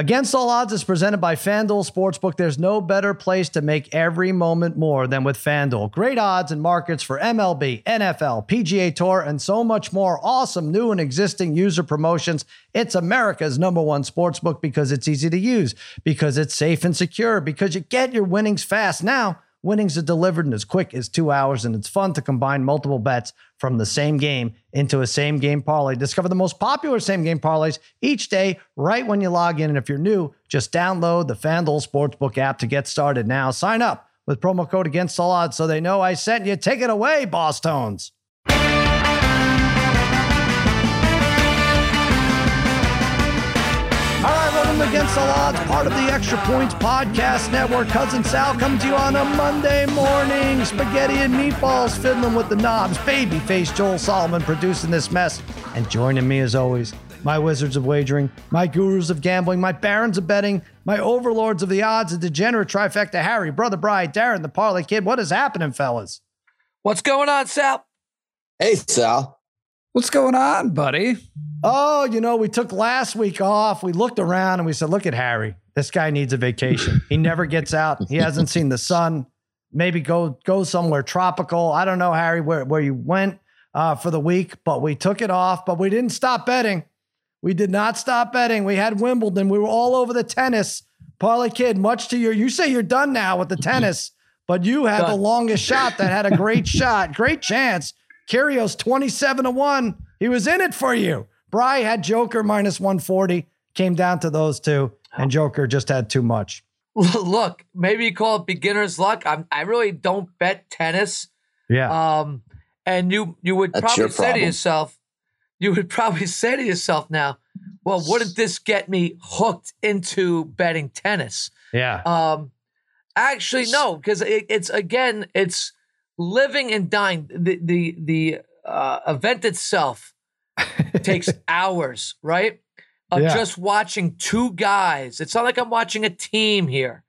Against All Odds is presented by FanDuel Sportsbook. There's no better place to make every moment more than with FanDuel. Great odds and markets for MLB, NFL, PGA Tour, and so much more. Awesome new and existing user promotions. It's America's number one sportsbook because it's easy to use, because it's safe and secure, because you get your winnings fast. Now, Winnings are delivered in as quick as two hours, and it's fun to combine multiple bets from the same game into a same game parlay. Discover the most popular same game parlays each day right when you log in. And if you're new, just download the FanDuel Sportsbook app to get started now. Sign up with promo code against all odds so they know I sent you. Take it away, Boss Tones. All right, Against the Odds, part of the Extra Points Podcast Network. Cousin Sal comes to you on a Monday morning. Spaghetti and meatballs fiddling with the knobs. Babyface Joel Solomon producing this mess. And joining me as always, my wizards of wagering, my gurus of gambling, my barons of betting, my overlords of the odds, the degenerate trifecta, Harry, Brother Brian, Darren, the Parlay Kid. What is happening, fellas? What's going on, Sal? Hey, Sal. What's going on, buddy? Oh, you know, we took last week off. We looked around and we said, look at Harry. This guy needs a vacation. He never gets out. He hasn't seen the sun. Maybe go go somewhere tropical. I don't know, Harry, where, where you went uh, for the week, but we took it off. But we didn't stop betting. We did not stop betting. We had Wimbledon. We were all over the tennis. Parlay Kid, much to your, you say you're done now with the tennis, but you had Done. the longest shot that had a great shot, great chance. Kyrgios 27 to 1. He was in it for you. Bry had Joker minus 140. Came down to those two, and Joker just had too much. Look, maybe you call it beginner's luck. I'm, I really don't bet tennis. Yeah. Um, and you you would That's probably say to yourself, you would probably say to yourself now, well, wouldn't this get me hooked into betting tennis? yeah. Um, actually, no, because it, it's again, it's living and dying. The the the uh, event itself takes hours, right? Of Yeah. just watching two guys. It's not like I'm watching a team here.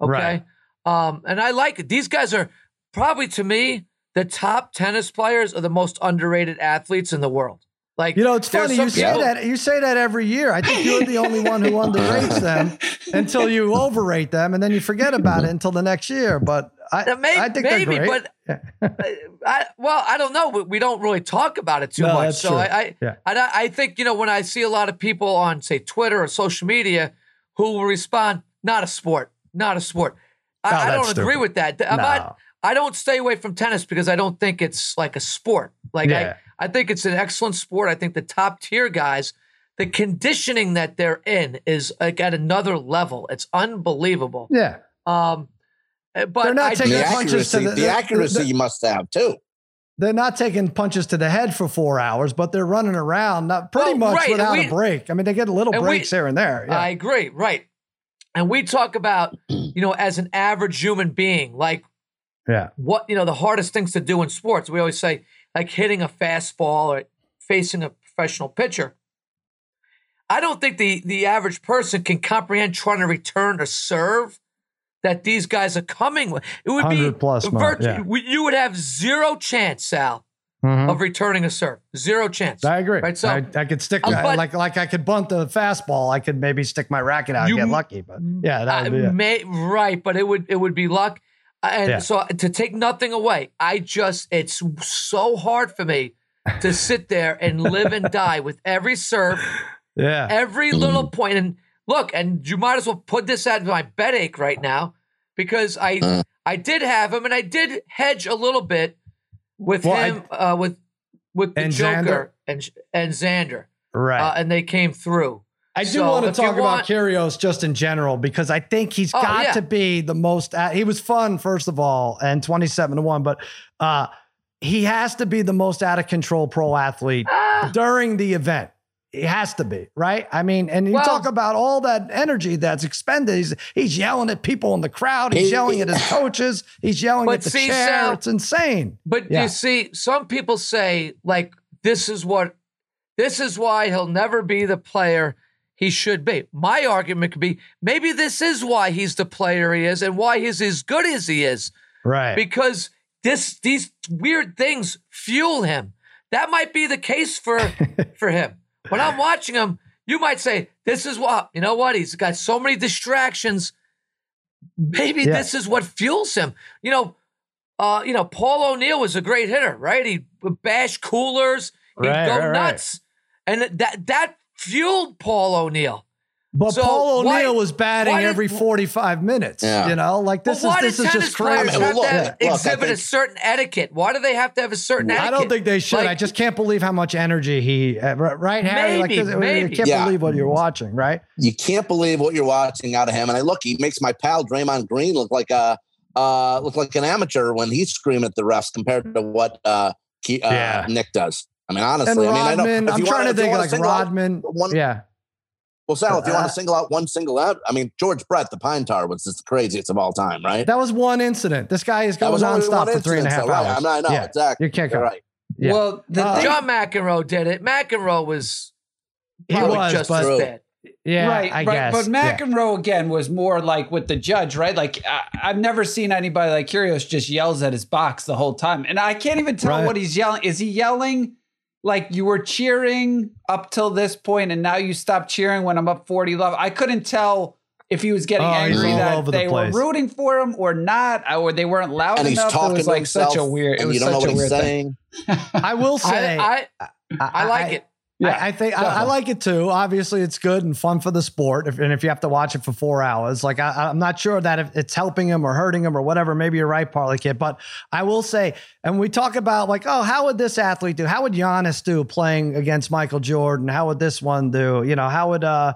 Okay. Um, and I like it. These guys are probably to me the top tennis players are the most underrated athletes in the world. Like You know, it's funny you say people- that. You say that every year. I think you're the only one who underrates them until you overrate them, and then you forget about it until the next year. But I, Uh, may- I think maybe, they're great. but I, well, I don't know. We, we don't really talk about it too No, much. that's So true. I, I, Yeah. I, I think you know when I see a lot of people on say Twitter or social media who will respond, "Not a sport, not a sport." I, No, I don't that's agree stupid. with that. I'm No. not. I don't stay away from tennis because I don't think it's like a sport. Like Yeah. I, I think it's an excellent sport. I think the top tier guys, the conditioning that they're in is like at another level. It's unbelievable. yeah. Um, uh, Uh, but They're not I taking The just- punches to the- the, the- accuracy the- you must have too. They're not taking punches to the head for four hours, but they're running around not pretty Well, much right, without we- a break. I mean, they get little and we- breaks here and there. Yeah. I agree, right? And we talk about, you know, as an average human being, like yeah. what you know, the hardest things to do in sports. We always say, like hitting a fastball or facing a professional pitcher. I don't think the the average person can comprehend trying to return a serve that these guys are coming with. It would be 100 plus, virtu- yeah. you would have zero chance, Sal, Mhm. of returning a serve. Zero chance. I agree. Right, so- I, I could stick Uh, but- like like I could bunt the fastball. I could maybe stick my racket out You and get lucky. But yeah, that would be it. may, right, but it would it would be luck. And Yeah. so to take nothing away, I just it's so hard for me to sit there and live and die with every serve, yeah. every little. And look, and you might as well put this at my bet ache right now because I Uh. I did have him and I did hedge a little bit with Well, I- him uh, with with the And Joker and and Xander, Right. uh, and they came through. I do so want to talk about want- just in general because I think he's Oh, got yeah. to be the most. a- He was fun first of all, and twenty-seven to one, but uh, he has to be the most out of control pro athlete Ah, during the event. He has to be right. I mean, and you Well- talk about all that energy that's expended. He's he's yelling at people in the crowd. He's He- yelling at his coaches. He's yelling at the see, chair. Sal- it's insane. But Yeah. you see, some people say like this is what this is why he'll never be the player he should be. My argument could be maybe this is why he's the player he is and why he's as good as he is Right. because this these weird things fuel him. That might be the case for for him. When I'm watching him, you might say, this is what, you know what? He's got so many distractions. Maybe Yeah. this is what fuels him. You know, uh, you know, Paul O'Neill was a great hitter, right? He would bash coolers, he'd Right, go right, right. nuts. And that that fueled Paul O'Neill. But So Paul why- O'Neill was batting did- every 45 minutes. Yeah. You know, like this but why is this is tennis just players crazy. I mean, have look, to have, look, I exhibit a certain etiquette? Why do they have to have a certain etiquette? I don't think they should. Like, I just can't believe how much energy he, uh, right, Harry? like Maybe, this, maybe. You can't Yeah. believe what you're watching, right? You can't believe what you're watching out of him. And I look, he makes my pal Draymond Green look like a uh, look like an amateur when he's screaming at the refs compared to what uh, Ke- uh, Yeah. Nick does. I mean, honestly, And I mean, I know. Rodman, if I'm you trying wanna- to think wanna like single out Rodman. one- yeah. Well, Sal, if you want Uh, to single out one single out, I mean, George Brett, the Pine Tar, was just the craziest of all time, right? That was one incident. This guy is That going nonstop for three and a half incident, so, right. hours. I'm not, I know, yeah. exactly. You can't You're go. right. Yeah. Well, the Uh, thing, John McEnroe did it. McEnroe was He probably was, just but as bad. yeah, right, I right. guess. But yeah. McEnroe again was more like with the judge, right? Like I, I've never seen anybody like Kyrgios just yells at his box the whole time, and I can't even tell Right. what he's yelling. Is he yelling like you were cheering up till this point, and now you stop cheering when I'm up forty love? I couldn't tell if he was getting Oh, angry that over the they were rooting for him or not, or they weren't loud And he's enough. talking it was like himself, such a weird. It was you don't know such a he's weird thing. I will say, I, I, I like it. Yeah, I, I think I, I like it too. Obviously, it's good and fun for the sport. If, and if you have to watch it for four hours, like I, I'm not sure that if it's helping him or hurting him or whatever. Maybe you're right, Parlay Kid. But I will say, and we talk about like, oh, how would this athlete do? How would Giannis do playing against Michael Jordan? How would this one do? You know, how would uh,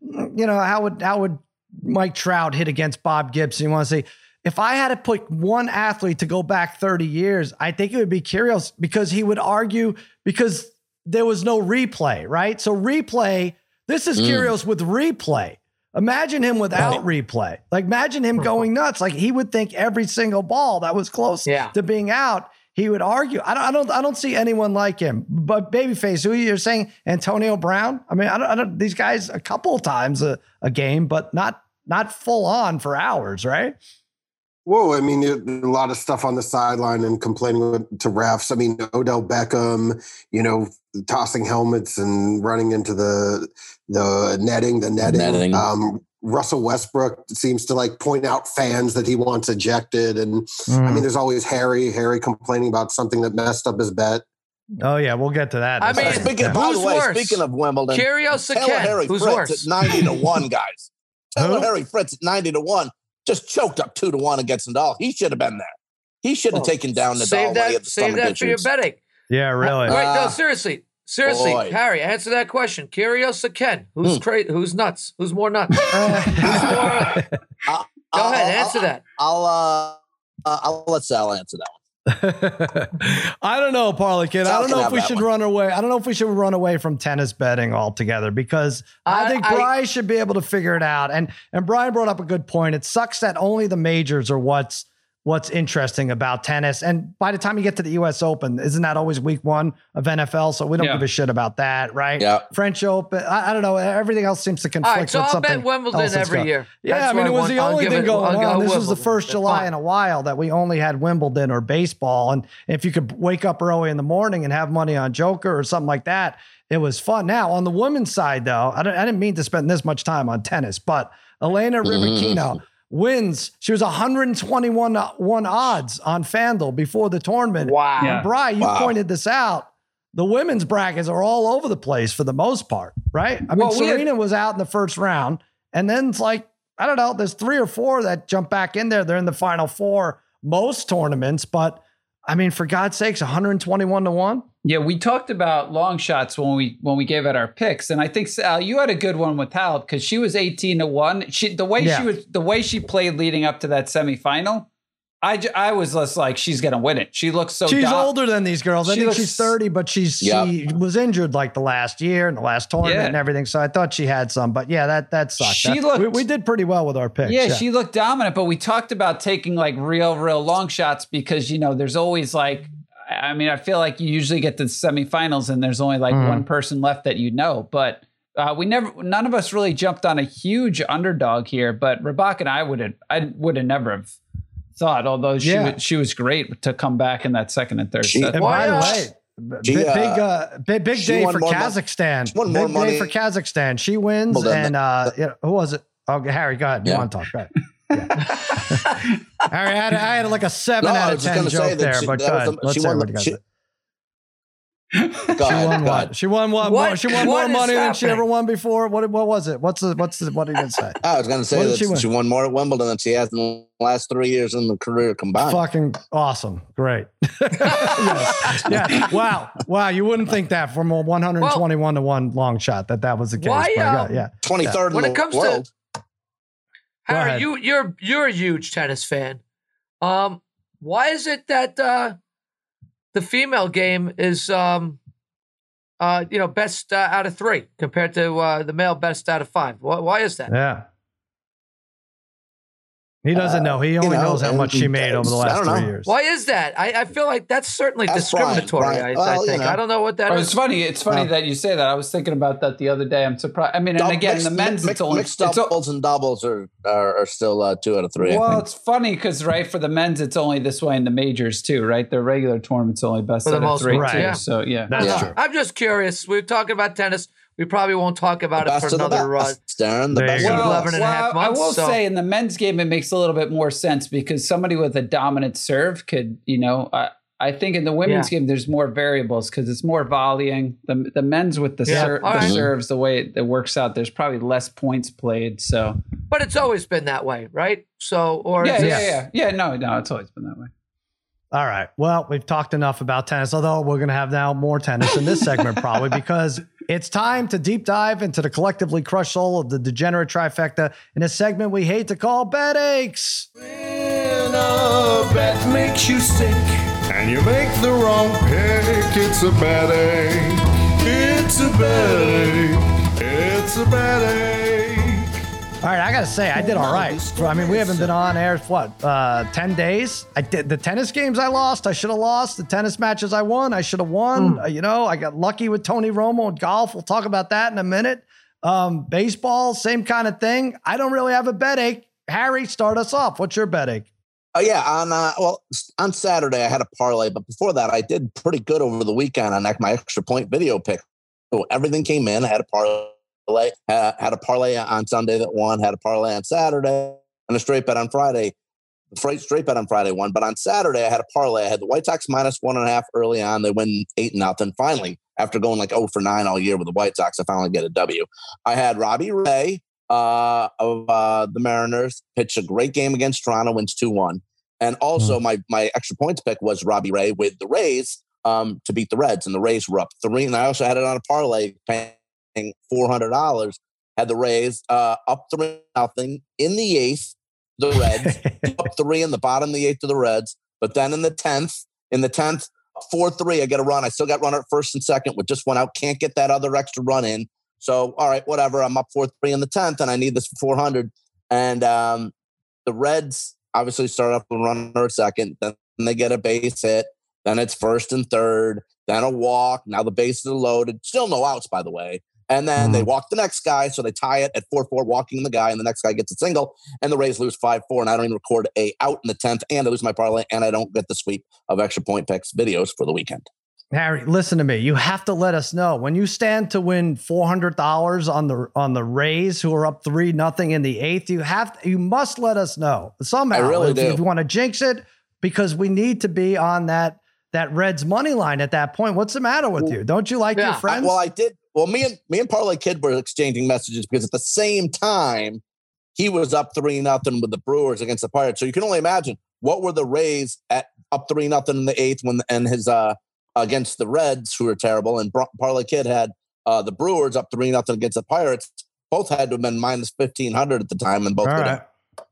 you know, how would how would Mike Trout hit against Bob Gibson? You want to see? If I had to pick one athlete to go back 30 years, I think it would be Kyrgios because he would argue because there was no replay, right? So replay, this is Mm. With replay. Imagine him without replay. Like imagine him going nuts. Like he would think every single ball that was close Yeah. to being out, he would argue. I don't, I don't, I don't see anyone like him. But babyface, who you're saying, Antonio Brown? I mean, I don't, I don't these guys a couple of times a, a game, but not not full on for hours, right? Whoa, I mean, a lot of stuff on the sideline and complaining to refs. I mean, Odell Beckham, you know, tossing helmets and running into the the netting, the netting. Netting. Um, Russell Westbrook seems to like point out fans that he wants ejected, and I Mm. mean, there's always Harry, Harry complaining about something that messed up his bet. oh yeah, we'll get to that. I mean, second. speaking, Yeah. by Who's the way, worse? speaking of Wimbledon, Kyrgios or Taylor Harry Who's Fritz worse? at 90 to 1, guys. Taylor Harry Fritz at 90 to 1 just choked up 2 to 1 against Nadal. He should have been there. He should have Oh, taken down Nadal Save when he had that, the save that for your issues. betting. yeah, really. Wait, no, Ah. seriously. Seriously, Boy. Harry, answer that question. Kyrgios or Ken? Who's Hmm. crazy? Who's nuts? Who's more nuts? who's I'll- Go I'll- ahead, I'll- answer that. I'll, uh, uh, I'll let Sal answer that one. I don't know, Parlay Kid. I don't know if we should one. run away. I don't know if we should run away from tennis betting altogether because I, I- think I- Bryce should be able to figure it out. And and Brian brought up a good point. It sucks that only the majors are what's what's interesting about tennis. And by the time you get to the US Open, isn't that always week one of NFL? So we don't Yeah. give a shit about that, right? Yeah. French Open. I, I don't know. Everything else seems to conflict right, so with I'll something. bet Wimbledon else that's every going- year. Yeah, That's I mean, it was the I'll only thing it- going I'll on. This was the first That's July fine. in a while that we only had Wimbledon or baseball. And if you could wake up early in the morning and have money on Joker or something like that, it was fun. Now, on the women's side, though, I, don't, I didn't mean to spend this much time on tennis, but Elena mm-hmm. Rybakina wins. She was 121 uh, one odds on FanDuel before the tournament. Wow. Yeah. And Bry, you Wow. pointed this out. The women's brackets are all over the place for the most part, right? I mean, Well, we had- Serena was out in the first round, and then it's like, I don't know, there's three or four that jump back in there. They're in the final four most tournaments, but I mean, for God's sakes, 121 to 1. Yeah, we talked about long shots when we when we gave out our picks, and I think Sal, you had a good one with Halep because she was eighteen to one. She the way Yeah. she was the way she played leading up to that semifinal, I j- I was just like she's gonna win it. She looks so. she's dom- older than these girls. I She think looks- she's 30, but she's Yep. she was injured like the last year and the last tournament Yeah. and everything. So I thought she had some, but yeah, that that sucked. She That- looked- we, we did pretty well with our picks. Yeah, she looked dominant, but we talked about taking like real, real long shots because you know there's always like, I I mean, I feel like you usually get to the semifinals and there's only like Mhm. one person left that you know, but uh, we never, none of us really jumped on a huge underdog here. But Rabak and I would have, I would have never have thought, although she Yeah. was, she was great to come back in that second and third She- set. And Why, by the way, She, big uh, big, uh, big, big day for more mo- Kazakhstan. big more day for Kazakhstan. She wins, Well, then and uh, you know, who was it? Oh, Harry, go ahead. You Yeah. want to talk? Go ahead. Yeah. Harry, I had, I had like a seven No, out of ten joke there, she- but was ahead. the- Let's she hear won the- she- said. Go She won go what? She won what? What- more- She won what more is money than she ever won before. What? What was it? What's the? What's the? What did you gonna say? I was going to say that she she, won more at Wimbledon than she has in the last three years in the career combined. Fucking awesome. Great. yes. Yeah. Wow. Wow. You wouldn't think that from a 121 to 1 long shot that that was the case. Why, but, um, yeah. 23rd When in it the comes to- world. Go Harry, you you're you're a huge tennis fan. Um, why is it that uh, the female game is um, uh, you know, best uh, out of three compared to uh, the male best out of five? Why, why is that? Yeah. He doesn't know. He you only know, knows how much she made over the last don't know. three years. Why is that? I, I feel like that's certainly That's Brian. discriminatory. Brian. I, Well, I you think know. I don't know what that Oh, is. it's funny. It's funny Yeah. that you say that. I was thinking about that the other day. I'm surprised. I mean, and again, mixed, the men's mixed, it's only mixed it's doubles and doubles are, are, are still uh, two out of three. Well, it's funny because right for the men's, it's only this way in the majors too, right? Their regular tournaments only best For the out of most three, part, too. yeah. So yeah, That's Yeah. true. I'm just curious. We're talking about tennis. We probably won't talk about the it for another best, Darren. The There best you of go. the Well, 11 and a half months, I will so- say in the men's game, it makes a little bit more sense because somebody with a dominant serve could, you know, I, I think in the women's Yeah. game, there's more variables because it's more volleying. The, the men's with the, Yeah, ser- the right. serves, the way it, it works out, there's probably less points played. So but it's always been that way, right? So, or yeah, yeah, this- yeah, yeah. No, no, it's always been that way. All right. Well, we've talked enough about tennis, although we're going to have now more tennis in this segment probably because it's time to deep dive into the collectively crushed soul of the degenerate trifecta in a segment we hate to call bet aches. When a bet makes you sick and you make the wrong pick, it's a bad ache. It's a bad ache. It's a bad ache. All right, I gotta say, I did all right. I mean, we haven't been on air what uh, ten days. I did the tennis games I lost. I should have lost the tennis matches I won. I should have won. Uh, you know, I got lucky with Tony Romo and golf. We'll talk about that in a minute. Um, baseball, same kind of thing. I don't really have a bet ache. Harry, start us off. What's your bet ache? Oh yeah, on uh, well on Saturday I had a parlay, but before that I did pretty good over the weekend on like my extra point video pick. So everything came in. I had a parlay, had, had a parlay on Sunday that won, had a parlay on Saturday, and a straight bet on Friday. The straight straight bet on Friday won, but on Saturday I had a parlay. I had the White Sox minus one and a half early on. They win eight nothing. Finally, after going like oh for nine all year with the White Sox, I finally get a W. I had Robbie Ray uh, of uh, the Mariners pitch a great game against Toronto, wins two one. And also my my extra points pick was Robbie Ray with the Rays um, to beat the Reds, and the Rays were up three. And I also had it on a parlay, paying four hundred dollars. Had the Rays uh, up three nothing in the eighth. The Reds up three in the bottom of the eighth to the Reds, but then in the tenth, in the tenth, four three, I get a run. I still got runner at first and second with just one out. Can't get that other extra run in. So all right, whatever. I'm up four three in the tenth, and I need this for four hundred. And um, the Reds obviously start off with a runner at second, then they get a base hit, then it's first and third, then a walk. Now the bases are loaded. Still no outs, by the way. And then they mm-hmm. walk the next guy, so they tie it at 4 4, walking the guy, and the next guy gets a single, and the Rays lose 5 4, and I don't even record a out in the 10th, and I lose my parlay, and I don't get the sweep of extra point picks videos for the weekend. Harry, listen to me. You have to let us know when you stand to win four hundred dollars on the on the Rays, who are up three nothing in the eighth. You have you must let us know somehow. I really if, do. if you want to jinx it, because we need to be on that that Reds money line at that point. What's the matter with you? Don't you like Yeah, your I- I- friends? well, I did. Well, me and me and Parlay Kid were exchanging messages because at the same time he was up three nothing with the Brewers against the Pirates. So you can only imagine what were the Rays at up three nothing in the eighth when and his uh against the Reds who were terrible and Bro- Parlay Kid had uh the Brewers up three nothing against the Pirates. Both had to have been minus fifteen hundred at the time, and both All did right. All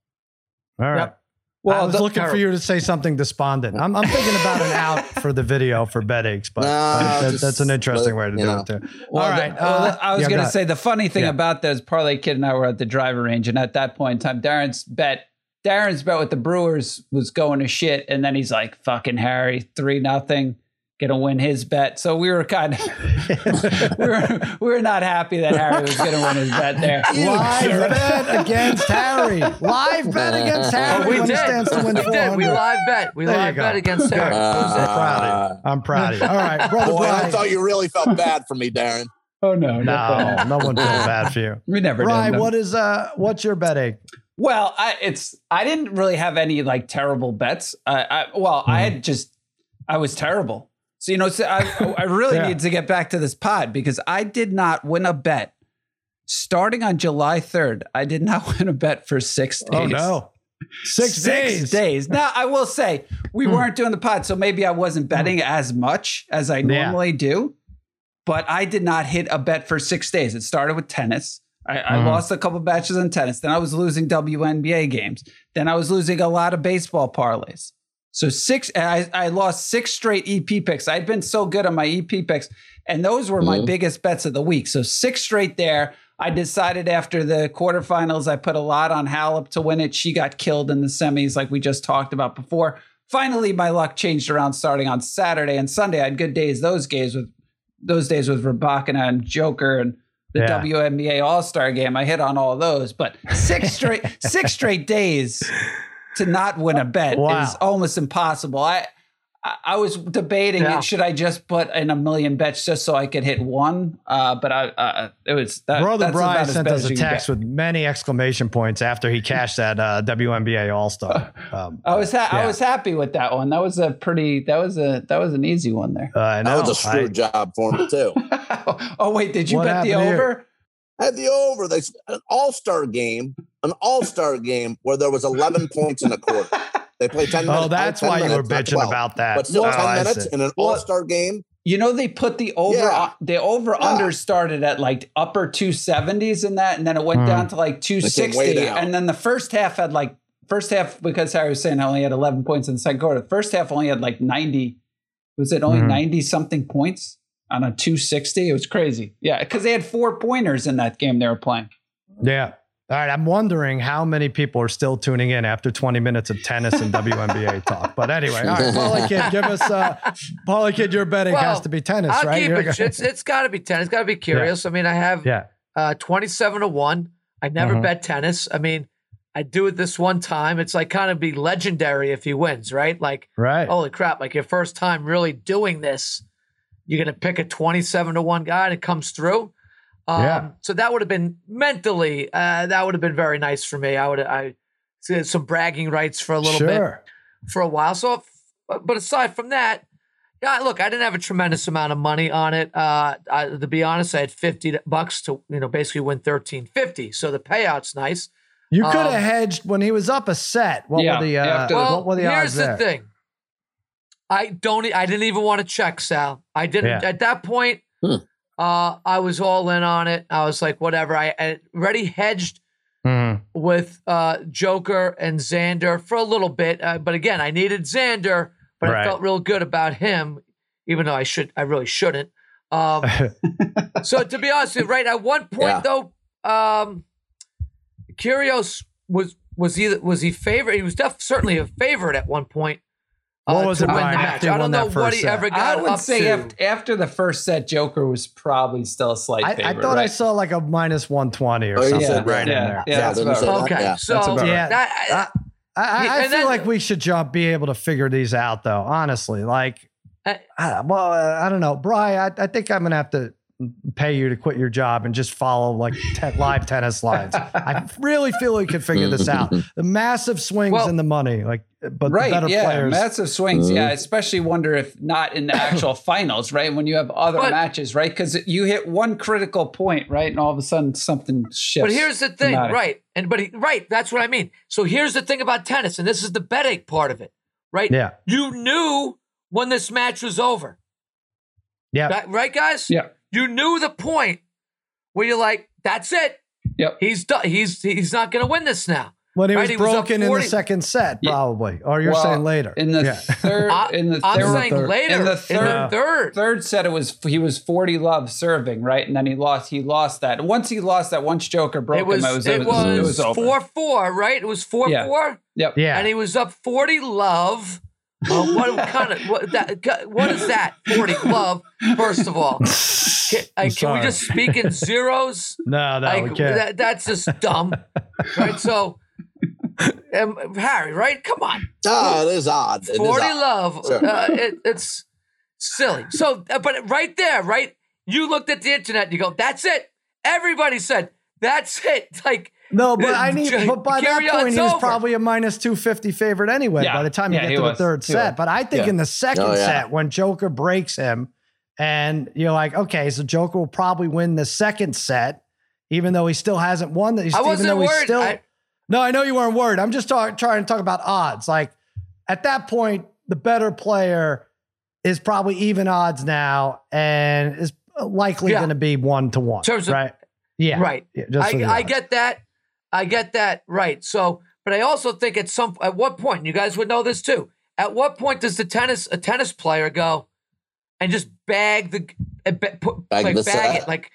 right. Yep. I was the- looking for you to say something despondent. I'm, I'm thinking about an out for the video for bet aches, but No, that- just that's an interesting way to do know. it too. Well, All the- right. well, uh, I was yeah, going to say the funny thing Yeah. about that is Parlay Kid and I were at the driver range, and at that point in time, Darren's bet, Darren's bet with the Brewers was going to shit, and then he's like, "Fucking Harry, three nothing." Gonna win his bet. So we were kind of we were we were not happy that Harry was gonna win his bet there. Live bet against Harry. Live bet against Harry Oh, we did. stands to win We did. We live bet. We There live bet against Harry. I'm proud of you. I'm proud of you. All right, brother Boy, I thought you really felt bad for me, Darren. Oh no, No, no one feels bad for you. we never Brian, did. no. what is uh what's your betting? Well, I it's I didn't really have any like terrible bets. I, I well, I had just I was terrible. So you know, so I I really Yeah. need to get back to this pod because I did not win a bet starting on July third. I did not win a bet for six days. Oh no. Six, days. days. Now I will say we Hmm. weren't doing the pod, so maybe I wasn't betting as much as I normally do. But I did not hit a bet for six days. It started with tennis. I, I Mhm. lost a couple matches in tennis. Then I was losing WNBA games. Then I was losing a lot of baseball parlays. So six, I, I lost six straight EP picks. I'd been so good on my EP picks, and those were my Mhm. biggest bets of the week. So six straight there. I decided after the quarterfinals, I put a lot on Halep to win it. She got killed in the semis, like we just talked about before. Finally, my luck changed around starting on Saturday and Sunday. I had good days those days with those days with Rybakina and Joker and the Yeah. WNBA All Star game. I hit on all those, but six straight six straight days to not win a bet Wow. is almost impossible. I I, I was debating Yeah. should I just put in a million bets just so I could hit one, uh, but I uh, it was that, Brother that's Brian sent us a text with many exclamation points after he cashed that uh, WNBA All Star. Um, I was ha- I was happy with that one. That was a pretty that was a that was an easy one there. uh, I know. That was a screw I- job for me too. oh wait, did you What bet the over? here? Over? Had the over. They an all star game, an all star game where there was eleven points in a quarter. They played ten minutes. oh, that's 10 why you were minutes, bitching 12. about that. But still, Oh, ten I minutes see. in an all star game. You know they put the over Yeah. the over Yeah. under started at like upper 270s in that and then it went Hmm. down to like 260 and then the first half had like first half because Harry was saying I only had 11 points in the second quarter. The first half only had like 90 was it only Mhm. 90 something points on a 260? It was crazy. Yeah, cuz they had four pointers in that game they were playing. Yeah. All right. I'm wondering how many people are still tuning in after 20 minutes of tennis and WNBA talk. But anyway, all right, Parlay Kid, give us, uh, Parlay Kid, your betting Well, has to be tennis, I'll right? keep it. gonna- It's it's got to be ten. It's got to be Kyrgios. I mean, I have yeah. uh, twenty-seven to one. I never Mhm. bet tennis. I mean, I do it this one time. It's like kind of be legendary if he wins, right? Like, Right. holy crap! Like your first time really doing this, you're gonna pick a twenty-seven to one guy and it comes through. Um, Yeah. So that would have been mentally, uh, that would have been very nice for me. I would, I some bragging rights for a little bit for a while. So, if, but aside from that, yeah, look, I didn't have a tremendous amount of money on it. Uh, I, to be honest, I had fifty bucks to you know basically win thirteen fifty. So the payout's nice. You could have Um, hedged when he was up a set. What Yeah, were the, uh, after the- Well, what were the here's odds the there? thing. I don't. I didn't even want to check Sal. I didn't Yeah. at that point. Hmm. Uh, I was all in on it. I was like, whatever. I, I already hedged Mhm. with uh, Joker and Xander for a little bit, uh, but again, I needed Xander, but I felt real good about him, even though I should, I really shouldn't. Um, so to be honest, with you, right at one point Yeah. though, um, Kyrgios was was he was he favorite? He was def- certainly a favorite at one point. Uh, What was to it, win the match? I don't know that what he set? ever got. I would up say to. after, after the first set Joker was probably still a slight I, I favorite. thought I saw like a minus 120 or Oh, something said right that. in Yeah, there. yeah, that's didn't about say right. okay, Yeah. so That's about Yeah. that, I, I, I And feel then- like we should jump, be able to figure these out, though. Honestly, like, I- I, well, uh, I don't know, Brian. I, I think I'm gonna have to pay you to quit your job and just follow like te- live tennis lines. I really feel we could figure this out. The massive swings Well- in the money, like, but the right, better yeah, players. massive swings. Yeah, I especially wonder if not in the actual finals, right? When you have other But- matches, right? Because you hit one critical point, right, and all of a sudden something shifts. But here's the thing, dramatic. right? And but he, right, that's what I mean. So here's the thing about tennis, and this is the betting part of it, right? yeah, You knew when this match was over, yeah, That- right, guys? Yeah. You knew the point where you're like, "That's it. Yep. He's done. He's he's not going to win this now." when he Right, was he was up broken in the second set, Yeah. probably. Or you're Well, saying later in the Yeah. third, I, in the I'm third, saying third. later In in the the third- third. third set, it was he was forty love serving, right, and then he lost. He lost that. Once he lost that, once Joker broke It was him, it was it was, it was over. four four, right? It was four Yeah. four, Yep. yeah. and he was up forty love Well, what kind of what that? What is that? Forty love. First of all, can, uh, can we just speak in zeros? No, no, we can't. that, that's just dumb, right? So, um, Harry, right? Come on, Ah, it is odd. It is forty odd. love. Sure. Uh, it, it's silly. So, uh, but right there, right? You looked at the internet. and You go, that's it. Everybody said that's it. Like no, but I need. But by that point, it's he was over. probably a minus two fifty favorite anyway. Yeah. By the time you Yeah, get he to the third He set, was. but I think Yeah. in the second Oh, yeah. set when Joker breaks him, and you're like, okay, so Joker will probably win the second set, even though he still hasn't won. The, I even wasn't though he's worried. Still, I- No, I know you weren't worried. I'm just talk, trying to talk about odds. Like at that point, the better player is probably even odds now and is likely Yeah. going to be one to one. terms of- right? Yeah. Right. Yeah, just I, I get that. I get that. Right. So, but I also think at some at what point you guys would know this too. At what point does the tennis a tennis player go and just bag the uh, put, Bag like the bag set? it like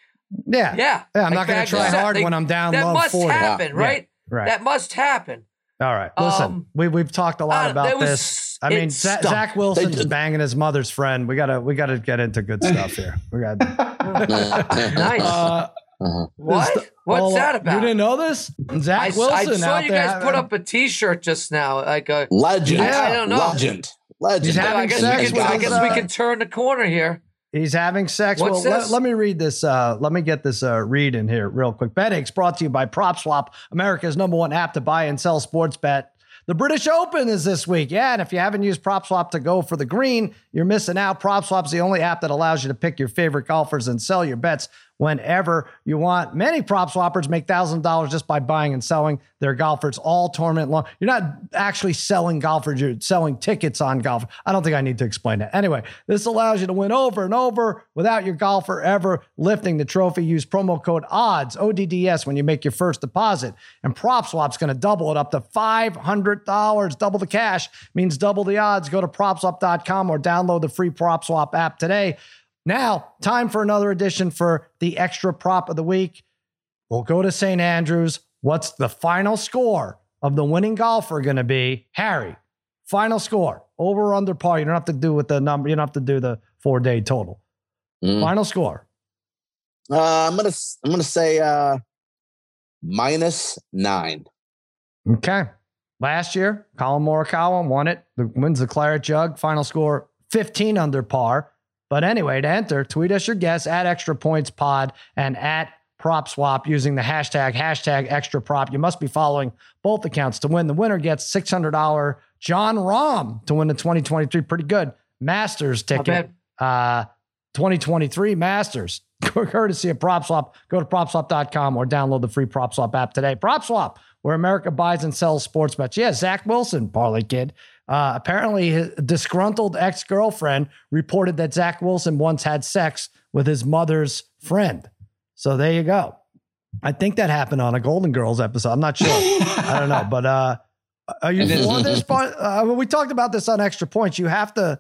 Yeah. yeah. Yeah, I'm like not going to try hard Like, when I'm down That low must 40. happen, Yeah. right? Right. That must happen. All right. Listen, Um, we, we've talked a lot uh, about was- this. I mean, it Zach, stunk. Zach Wilson's banging his mother's friend. We gotta, we gotta get into good stuff here. We got. Nice. Uh, Uh-huh. what? this- What's all- that about? You didn't know this? Zach I, s- Wilson I saw out you there guys put up a T-shirt just now. Like a, Legend. Yeah. I don't know. Legend. Legend. He's having I guess, sex we can, with I his, guess we uh, can turn the corner here. He's having sex. What's well, let, this? let me read this. Uh, let me get this uh, read in here real quick. BetX brought to you by PropSwap, America's number one app to buy and sell sports bet. The British Open is this week. Yeah, and if you haven't used PropSwap to go for the green, you're missing out. PropSwap's the only app that allows you to pick your favorite golfers and sell your bets whenever you want. Many prop swappers make thousands of dollars just by buying and selling their golfers all tournament long. You're not actually selling golfers, you're selling tickets on golf. I don't think I need to explain that. Anyway, this allows you to win over and over without your golfer ever lifting the trophy. Use promo code ODDS, ODDS, when you make your first deposit. And PropSwap's going to double it up to $500. Double the cash means double the odds. Go to propswap.com or download the free prop swap app today. Now, time for another edition for the extra prop of the week. We'll go to St. Andrews. What's the final score of the winning golfer going to be? Harry, final score over or under par. You don't have to do with the number. You don't have to do the four day total. Mm. Final score. Uh, I'm gonna I'm gonna say uh, minus nine. Okay. Last year, Collin Morikawa won it. The wins the Claret Jug. Final score 15 under par. But anyway, to enter, tweet us your guess at Extra Points Pod and at Prop Swap using the hashtag hashtag Extra Prop. You must be following both accounts to win. The winner gets $600 Jon Rahm to win the 2023. Pretty good Masters ticket. Uh, 2023 Masters. Courtesy of PropSwap. Go to PropSwap.com or download the free PropSwap app today. PropSwap, where America buys and sells sports bets. Yeah, Zach Wilson, parlay kid. Uh, apparently, his disgruntled ex girlfriend reported that Zach Wilson once had sex with his mother's friend. So there you go. I think that happened on a Golden Girls episode. I'm not sure. I don't know, but uh, are you It is- for this part? Uh, well, we talked about this on Extra Points. You have to.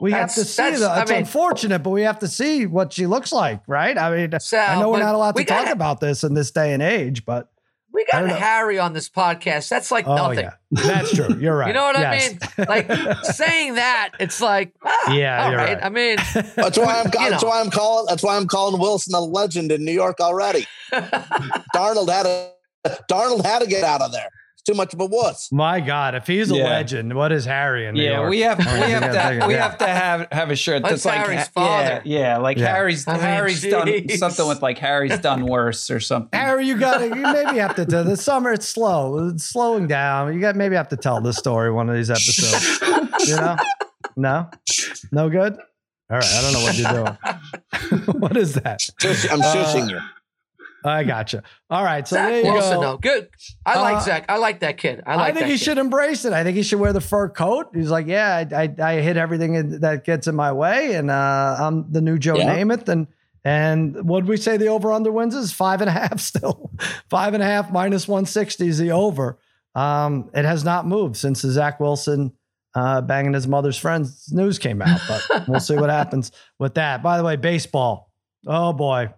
We have to That's- see. that's- The, I it's mean- unfortunate, but we have to see what she looks like, right? I mean, Sal, I know we're not allowed to talk about this in this day and age, but We got. Harry on this podcast. That's like oh nothing. yeah, that's true. You're right. You know what Yes. I mean? Like saying that, it's like, ah, Yeah, all you're right. right. I mean, That's why I'm. That's know. why I'm calling. That's why I'm calling Wilson a legend in New York already. Darnold had to. Darnold had to get out of there. It's too much of a wuss. My God, if he's a Yeah. legend, what is Harry in New Yeah, York? we have we have yeah, to we yeah. have to have have a shirt That's that's like Harry's yeah, father. Yeah, like Yeah. Harry's I mean, Harry's done something with like Harry's done worse or something. Harry, you got to. You maybe have to. do The summer, it's slow. It's slowing down. You got maybe have to tell this story one of these episodes. you know? No, no good. All right, I don't know what you're doing. what is that? I'm Uh, shushing you. I gotcha. All right, so there Zach you Wilson, go. though, good. I like Uh, Zach. I like that kid. I I, think he kid. should embrace it. I think he should wear the fur coat. He's like, yeah, I, I, I hit everything in- that gets in my way, and uh, I'm the new Joe Yeah. Namath. And and what we say the over under wins is five and a half still, five and a half minus one sixty is the over. Um, it has not moved since the Zach Wilson uh, banging his mother's friends news came out, but we'll see what happens with that. By the way, baseball. Oh boy.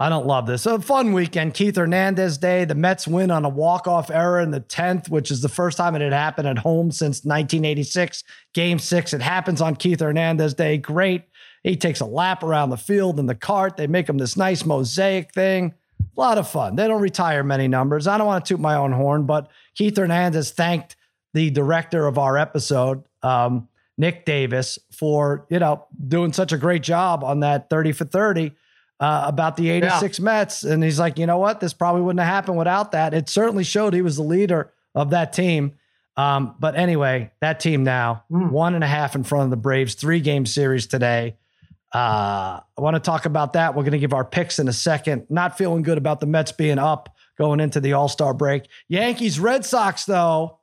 I don't love this. A fun weekend. Keith Hernandez Day. The Mets win on a walk-off error in the 10th, which is the first time it had happened at home since 1986. Game six. It happens on Keith Hernandez Day. Great. He takes a lap around the field in the cart. They make him this nice mosaic thing. A lot of fun. They don't retire many numbers. I don't want to toot my own horn, but Keith Hernandez thanked the director of our episode, um, Nick Davis, for you know doing such a great job on that 30 for 30 uh, about the 86 yeah. Mets. And he's like, you know what? This probably wouldn't have happened without that. It certainly showed he was the leader of that team. Um, but anyway, that team now, mm. one and a half in front of the Braves, three game series today. Uh, I want to talk about that. We're going to give our picks in a second. Not feeling good about the Mets being up going into the All Star break. Yankees, Red Sox, though.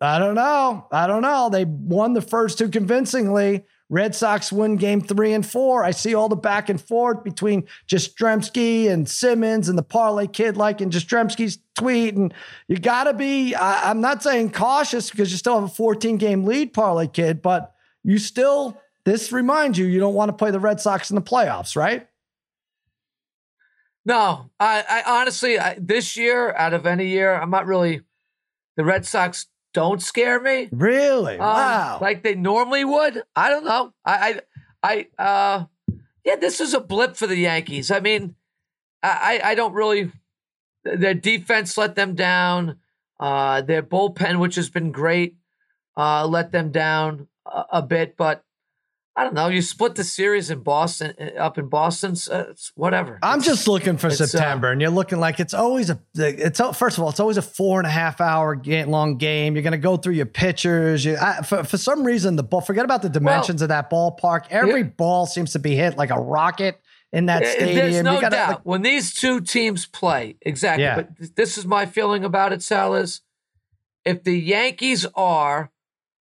I don't know. I don't know. They won the first two convincingly. Red Sox win game three and four. I see all the back and forth between Yastrzemski and Simmons and the parlay kid liking Yastrzemski's tweet. And you got to be, I, I'm not saying cautious because you still have a 14 game lead, parlay kid, but you still, this reminds you, you don't want to play the Red Sox in the playoffs, right? No, I, I honestly, I, this year, out of any year, I'm not really, the Red Sox don't scare me. Really? Um, wow. Like they normally would. I don't know. I, I, I, uh, yeah, this is a blip for the Yankees. I mean, I, I don't really. Their defense let them down. Uh, their bullpen, which has been great, uh, let them down a, a bit. But I don't know. You split the series in Boston, uh, up in Boston. So it's whatever. I'm it's, just looking for September, uh, and you're looking like it's always a. It's first of all, it's always a four and a half hour game, long game. You're going to go through your pitchers. You, I, for for some reason, the ball. Forget about the dimensions well, of that ballpark. Every yeah. ball seems to be hit like a rocket in that stadium. There's no gotta, doubt like, when these two teams play exactly. Yeah. But this is my feeling about it, Sal. Is if the Yankees are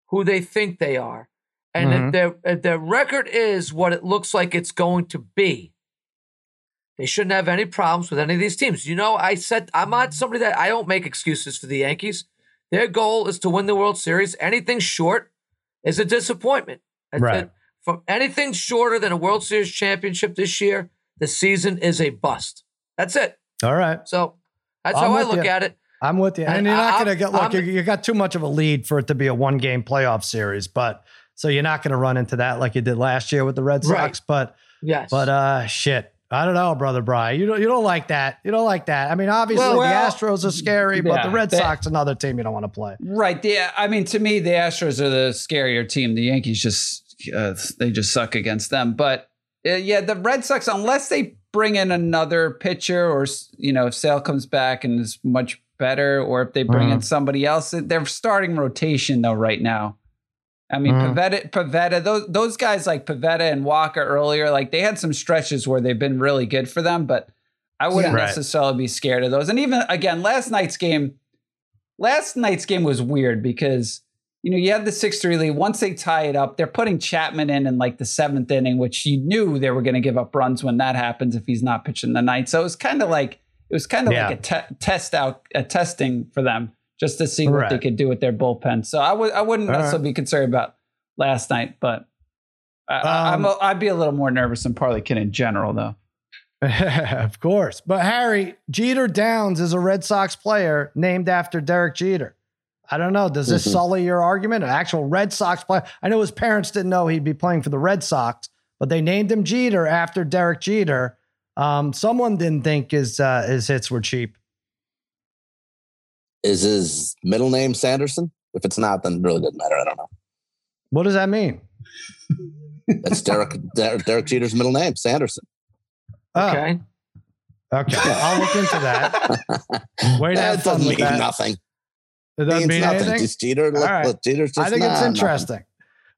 who they think they are and mm-hmm. if, their, if their record is what it looks like it's going to be, they shouldn't have any problems with any of these teams. You know, I said I'm not somebody that I don't make excuses for the Yankees. Their goal is to win the World Series. Anything short is a disappointment. Right. From anything shorter than a World Series championship this year, the season is a bust. That's it. All right. So that's I'm how I look you. at it. I'm with you. And, and you're not going to get look. You got too much of a lead for it to be a one game playoff series, but so you're not going to run into that like you did last year with the Red Sox. Right. But yes, but uh, shit. I don't know, brother Brian. You don't you don't like that. You don't like that. I mean, obviously well, well, the Astros are scary, yeah, but the Red Sox another team you don't want to play. Right. Yeah. I mean, to me, the Astros are the scarier team. The Yankees just uh, they just suck against them. But uh, yeah, the Red Sox, unless they bring in another pitcher, or you know, if Sale comes back and is much better, or if they bring mm-hmm. in somebody else, they're starting rotation though right now. I mean, mm. Pivetta, Pivetta, those those guys like Pivetta and Walker earlier, like they had some stretches where they've been really good for them, but I wouldn't yeah, right. necessarily be scared of those. And even again, last night's game, last night's game was weird because you know you had the six three lead. Once they tie it up, they're putting Chapman in in like the seventh inning, which you knew they were going to give up runs when that happens if he's not pitching the ninth. So it was kind of like it was kind of yeah. like a te- test out, a testing for them just to see what they could do with their bullpen. So I would I wouldn't All necessarily right. be concerned about last night, but I, um, i would be a little more nervous than Parlay Kid in general, though. of course, but Harry Jeter Downs is a Red Sox player named after Derek Jeter. I don't know. Does this mm-hmm. sully your argument? An actual Red Sox player. I know his parents didn't know he'd be playing for the Red Sox, but they named him Jeter after Derek Jeter. Um, someone didn't think his uh, his hits were cheap. Is his middle name Sanderson? If it's not, then it really doesn't matter. I don't know. What does that mean? That's Derek, Derek Derek Jeter's middle name, Sanderson. Oh. Okay. Okay, I'll look into that. Wait, that doesn't mean that. nothing. It doesn't mean nothing. anything. Just Jeter. All right. Jeter's just I think it's interesting.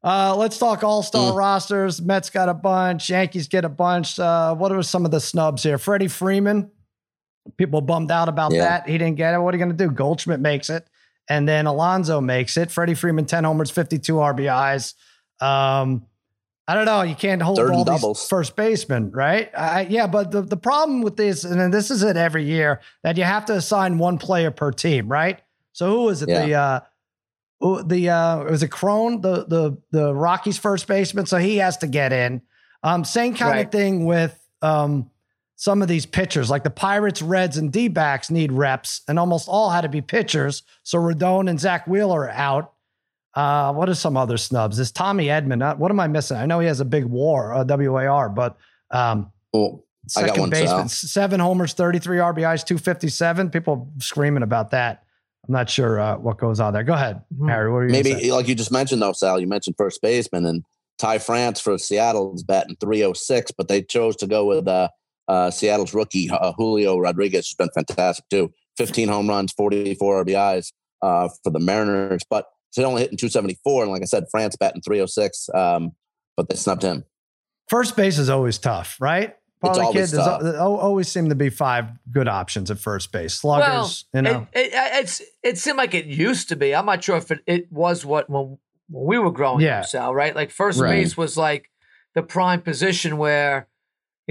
Uh, let's talk all star mm. rosters. Mets got a bunch. Yankees get a bunch. Uh, what are some of the snubs here? Freddie Freeman People bummed out about yeah. that. He didn't get it. What are you going to do? Goldschmidt makes it. And then Alonso makes it. Freddie Freeman, 10 homers, 52 RBIs. Um, I don't know. You can't hold all these first basemen, right? I, yeah, but the, the problem with this, and this is it every year, that you have to assign one player per team, right? So who is it? Yeah. The uh, the uh, was it Cron, the the the Rockies first baseman? So he has to get in. Um, same kind right. of thing with um, some of these pitchers, like the Pirates, Reds, and D backs, need reps, and almost all had to be pitchers. So Rodon and Zack Wheeler are out. Uh, what are some other snubs? Is Tommy Edman? Uh, what am I missing? I know he has a big WAR, uh, WAR, but um, Oh, I got second one, baseman, Sal. seven homers, 33 RBIs, 257. People screaming about that. I'm not sure uh, what goes on there. Go ahead, Hmm. Harry. What are you gonna say? Maybe like you just mentioned though, Sal. You mentioned first baseman and Ty France for Seattle is batting 306, but they chose to go with uh, uh, Seattle's rookie uh, Julio Rodriguez, who's been fantastic too. 15 home runs, 44 RBIs uh, for the Mariners, but he's only hitting 274. And like I said, France batting 306, um, but they snubbed him. First base is always tough, right? Parlay always kid, there's tough. al- there always seem to be five good options at first base. Sluggers, you know. it, it, it's it seemed like it used to be. I'm not sure if it, it was what when, when we were growing Yeah. up, Sal. Right, like first Right. base was like the prime position where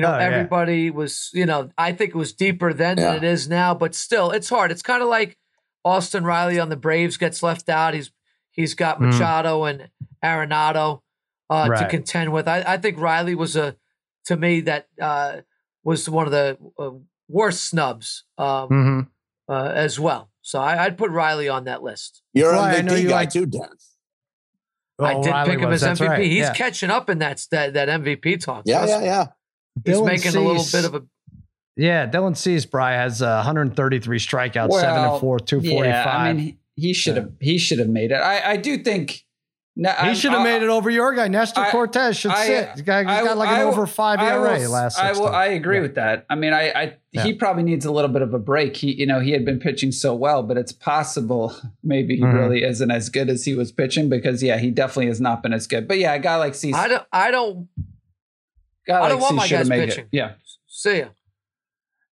you know Oh, yeah. everybody was. You know, I think it was deeper then Yeah. than it is now, but still, it's hard. It's kind of like Austin Riley on the Braves gets left out. He's he's got Mm. Machado and Arenado uh, to contend with. I, I think Riley was a to me that uh, was one of the uh, worst snubs. Um, Mhm. uh, as well. So I, I'd put Riley on that list. You're Well, I an know MVP guy like- too, Dan. I did Riley pick him was, as MVP. right, He's yeah. catching up in that that, that MVP talk. Yeah, Trust yeah, yeah. He's Dylan making a little bit of a. Yeah, Dylan Cease, Bry has uh, 133 strikeouts, seven and four, 245. Yeah, I mean, he- should have he should have made it. I I do think no, he should have made it over your guy. Nestor I- Cortes should I- sit. The guy I- got like an over five I ERA will- last I will. I agree Yeah. with that. I mean, I, I Yeah. he probably needs a little bit of a break. He, you know, he had been pitching so well, but it's possible maybe he Mhm. really isn't as good as he was pitching because yeah, he definitely has not been as good. But yeah, a guy like Cease, I don't. I don't guy I don't want Cease my guys pitching. it. Yeah, see ya.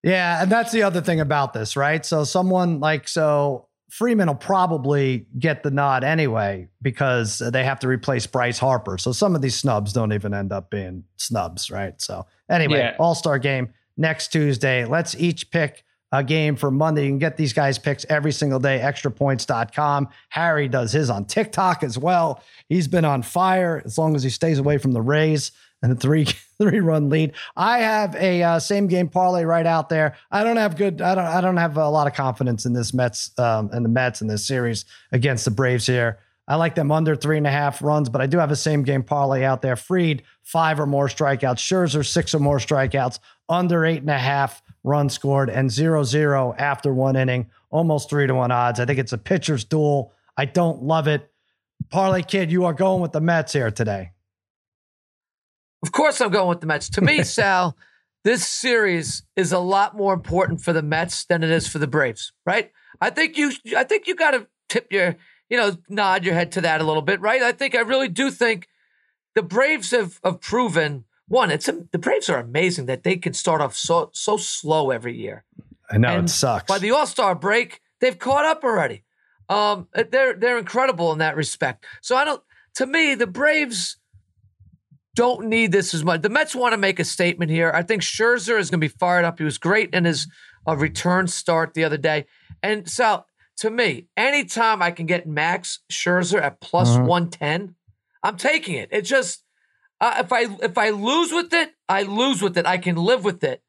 Yeah, and that's the other thing about this, right? So someone like so Freeman will probably get the nod anyway because they have to replace Bryce Harper. So some of these snubs don't even end up being snubs, right? So anyway, Yeah. All Star game next Tuesday. Let's each pick a game for Monday. You can get these guys picks every single day, extrapoints.com. Harry does his on TikTok as well. He's been on fire as long as he stays away from the Rays and a three three run lead. I have a uh, same game parlay right out there. I don't have good. I don't. I don't have a lot of confidence in this Mets um, and the Mets in this series against the Braves here. I like them under three and a half runs, but I do have a same game parlay out there. Fried five or more strikeouts. Scherzer six or more strikeouts. Under eight and a half runs scored and zero zero after one inning. Almost three to one odds. I think it's a pitcher's duel. I don't love it. Parlay kid, you are going with the Mets here today. Of course, I'm going with the Mets. To me, Sal, this series is a lot more important for the Mets than it is for the Braves. Right? I think you. I think you got to tip your, you know, nod your head to that a little bit. Right? I think I really do think the Braves have, have proven one. It's a, the Braves are amazing that they can start off so so slow every year. I know And it sucks. By the All Star break, they've caught up already. Um, they're they're incredible in that respect. So I don't. To me, the Braves don't need this as much. The Mets want to make a statement here. I think Scherzer is going to be fired up. He was great in his uh, return start the other day. And so, to me, anytime I can get Max Scherzer at plus Mhm. 110, I'm taking it. It just uh, if I if I lose with it, I lose with it. I can live with it.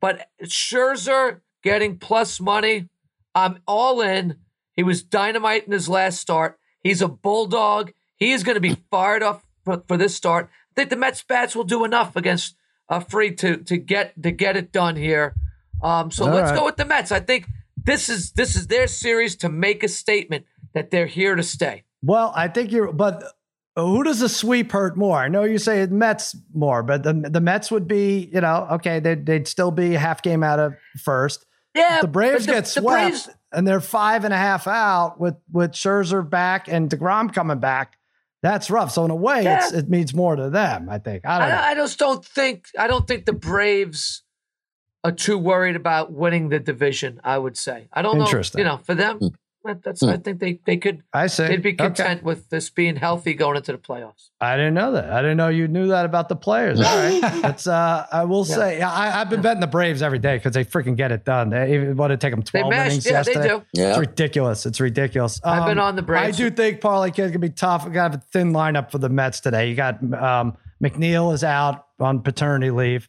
But Scherzer getting plus money, I'm all in. He was dynamite in his last start. He's a bulldog. He is going to be fired up for, for this start. I think the Mets bats will do enough against uh, Free to to get to get it done here. Um, so All let's right. go with the Mets. I think this is this is their series to make a statement that they're here to stay. Well, I think you're, but who does the sweep hurt more? I know you say it Mets more, but the the Mets would be, you know, okay, they'd, they'd still be a half game out of first. Yeah, The Braves but get the swept, Braves- and they're five and a half out with with Scherzer back and Degrom coming back. That's rough. So in a way, it's, it means more to them. I think. I don't. I, I just don't think I don't think the Braves are too worried about winning the division. I would say I don't know. You know, for them, hmm. That- that's I think they they could I see. they'd be Okay. content with this being healthy going into the playoffs. I didn't know that. I didn't know you knew that about the players. All right. That's uh I will Yeah. say I, I've been betting the Braves every day because they freaking get it done. They even want to take them They 12 innings mashed, yeah, they do. Yeah. It's ridiculous. It's ridiculous. I've been Um, on the Braves. I do think Parlay Kid's gonna be tough. We got a thin lineup for the Mets today. You got um, McNeil is out on paternity leave.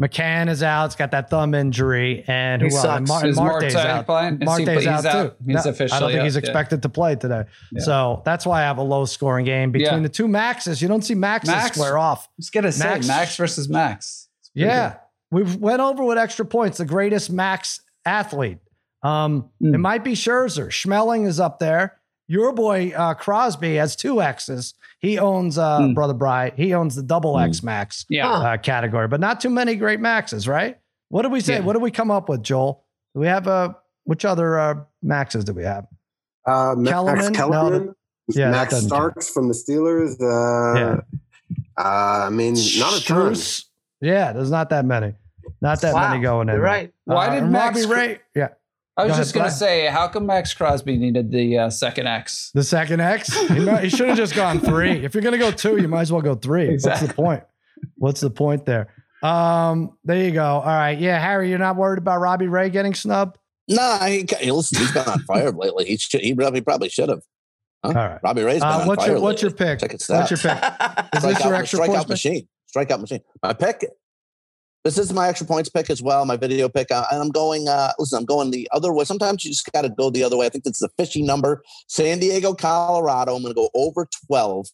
McCann is out. It's got that thumb injury, and He who else? sucks. And Mar- Is Marte's Marte out. playing? He- Marte's he's out, out. too. He's No, I don't think he's out, yeah. expected to play today. Yeah. So that's why I have a low scoring game between Yeah. the two Maxes. You don't see Maxes Max- square off. Was gonna say Max- Max, versus Max. Yeah, we've went over with extra points. The greatest Max athlete. Um, Hmm. It might be Scherzer. Schmeling is up there. Your boy uh, Crosby has two X's. He owns uh, Hmm. brother Bry. He owns the double X Max. Yeah. Uh, category, but not too many great Maxes, right? What did we say? Yeah. What did we come up with, Joel? Do we have uh, which other uh, Maxes do we have? Uh, Max Kellerman? No, Kellerman, yeah, Max doesn't count. Starks from the Steelers. Uh, Yeah. uh, I mean, not a ton. Yeah, there's not that many. Not that Wow, many going in. You're right. Why Uh, did and Max Robbie Ray? Yeah, I was Go just ahead, gonna Brian. say, how come Max Crosby needed the uh, second X? the second X. He, might- he should have just gone three. If you're gonna go two, you might as well go three. What's Exactly. the point? What's the point there? Um, there you go. All right, yeah, Harry, you're not worried about Robbie Ray getting snubbed. Nah, he, he- listen, he's been on fire lately. He should, he probably, probably should have. All right. Robbie Ray's been Uh, on what's fire your what's your lately. pick? Check his What's your stats. pick? Is this Strikeout, your extra strikeout points machine. Strikeout machine. My pick. This is my extra points pick as well. My video pick. Uh, and I'm going. Uh, listen, I'm going the other way. Sometimes you just got to go the other way. I think this is a fishy number. San Diego, Colorado. I'm going to go over 12.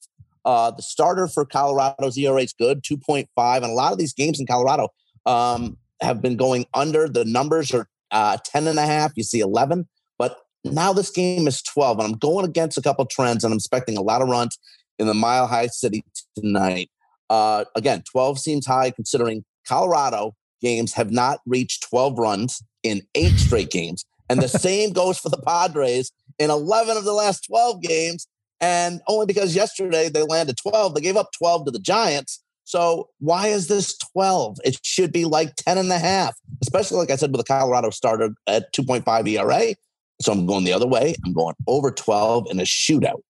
Uh, the starter for Colorado's ERA is good, 2.5, and a lot of these games in Colorado um, have been going under. The numbers are uh, 10 and a half. You see 11, but now this game is 12, and I'm going against a couple trends, and I'm expecting a lot of runs in the Mile High City tonight. Uh, again, 12 seems high considering Colorado games have not reached 12 runs in eight straight games. And the same goes for the Padres in 11 of the last 12 games. And only because yesterday they landed 12, they gave up 12 to the Giants. So why is this 12? It should be like 10 and a half, especially like I said with the Colorado starter at 2.5 ERA. So I'm going the other way. I'm going over 12 in a shootout.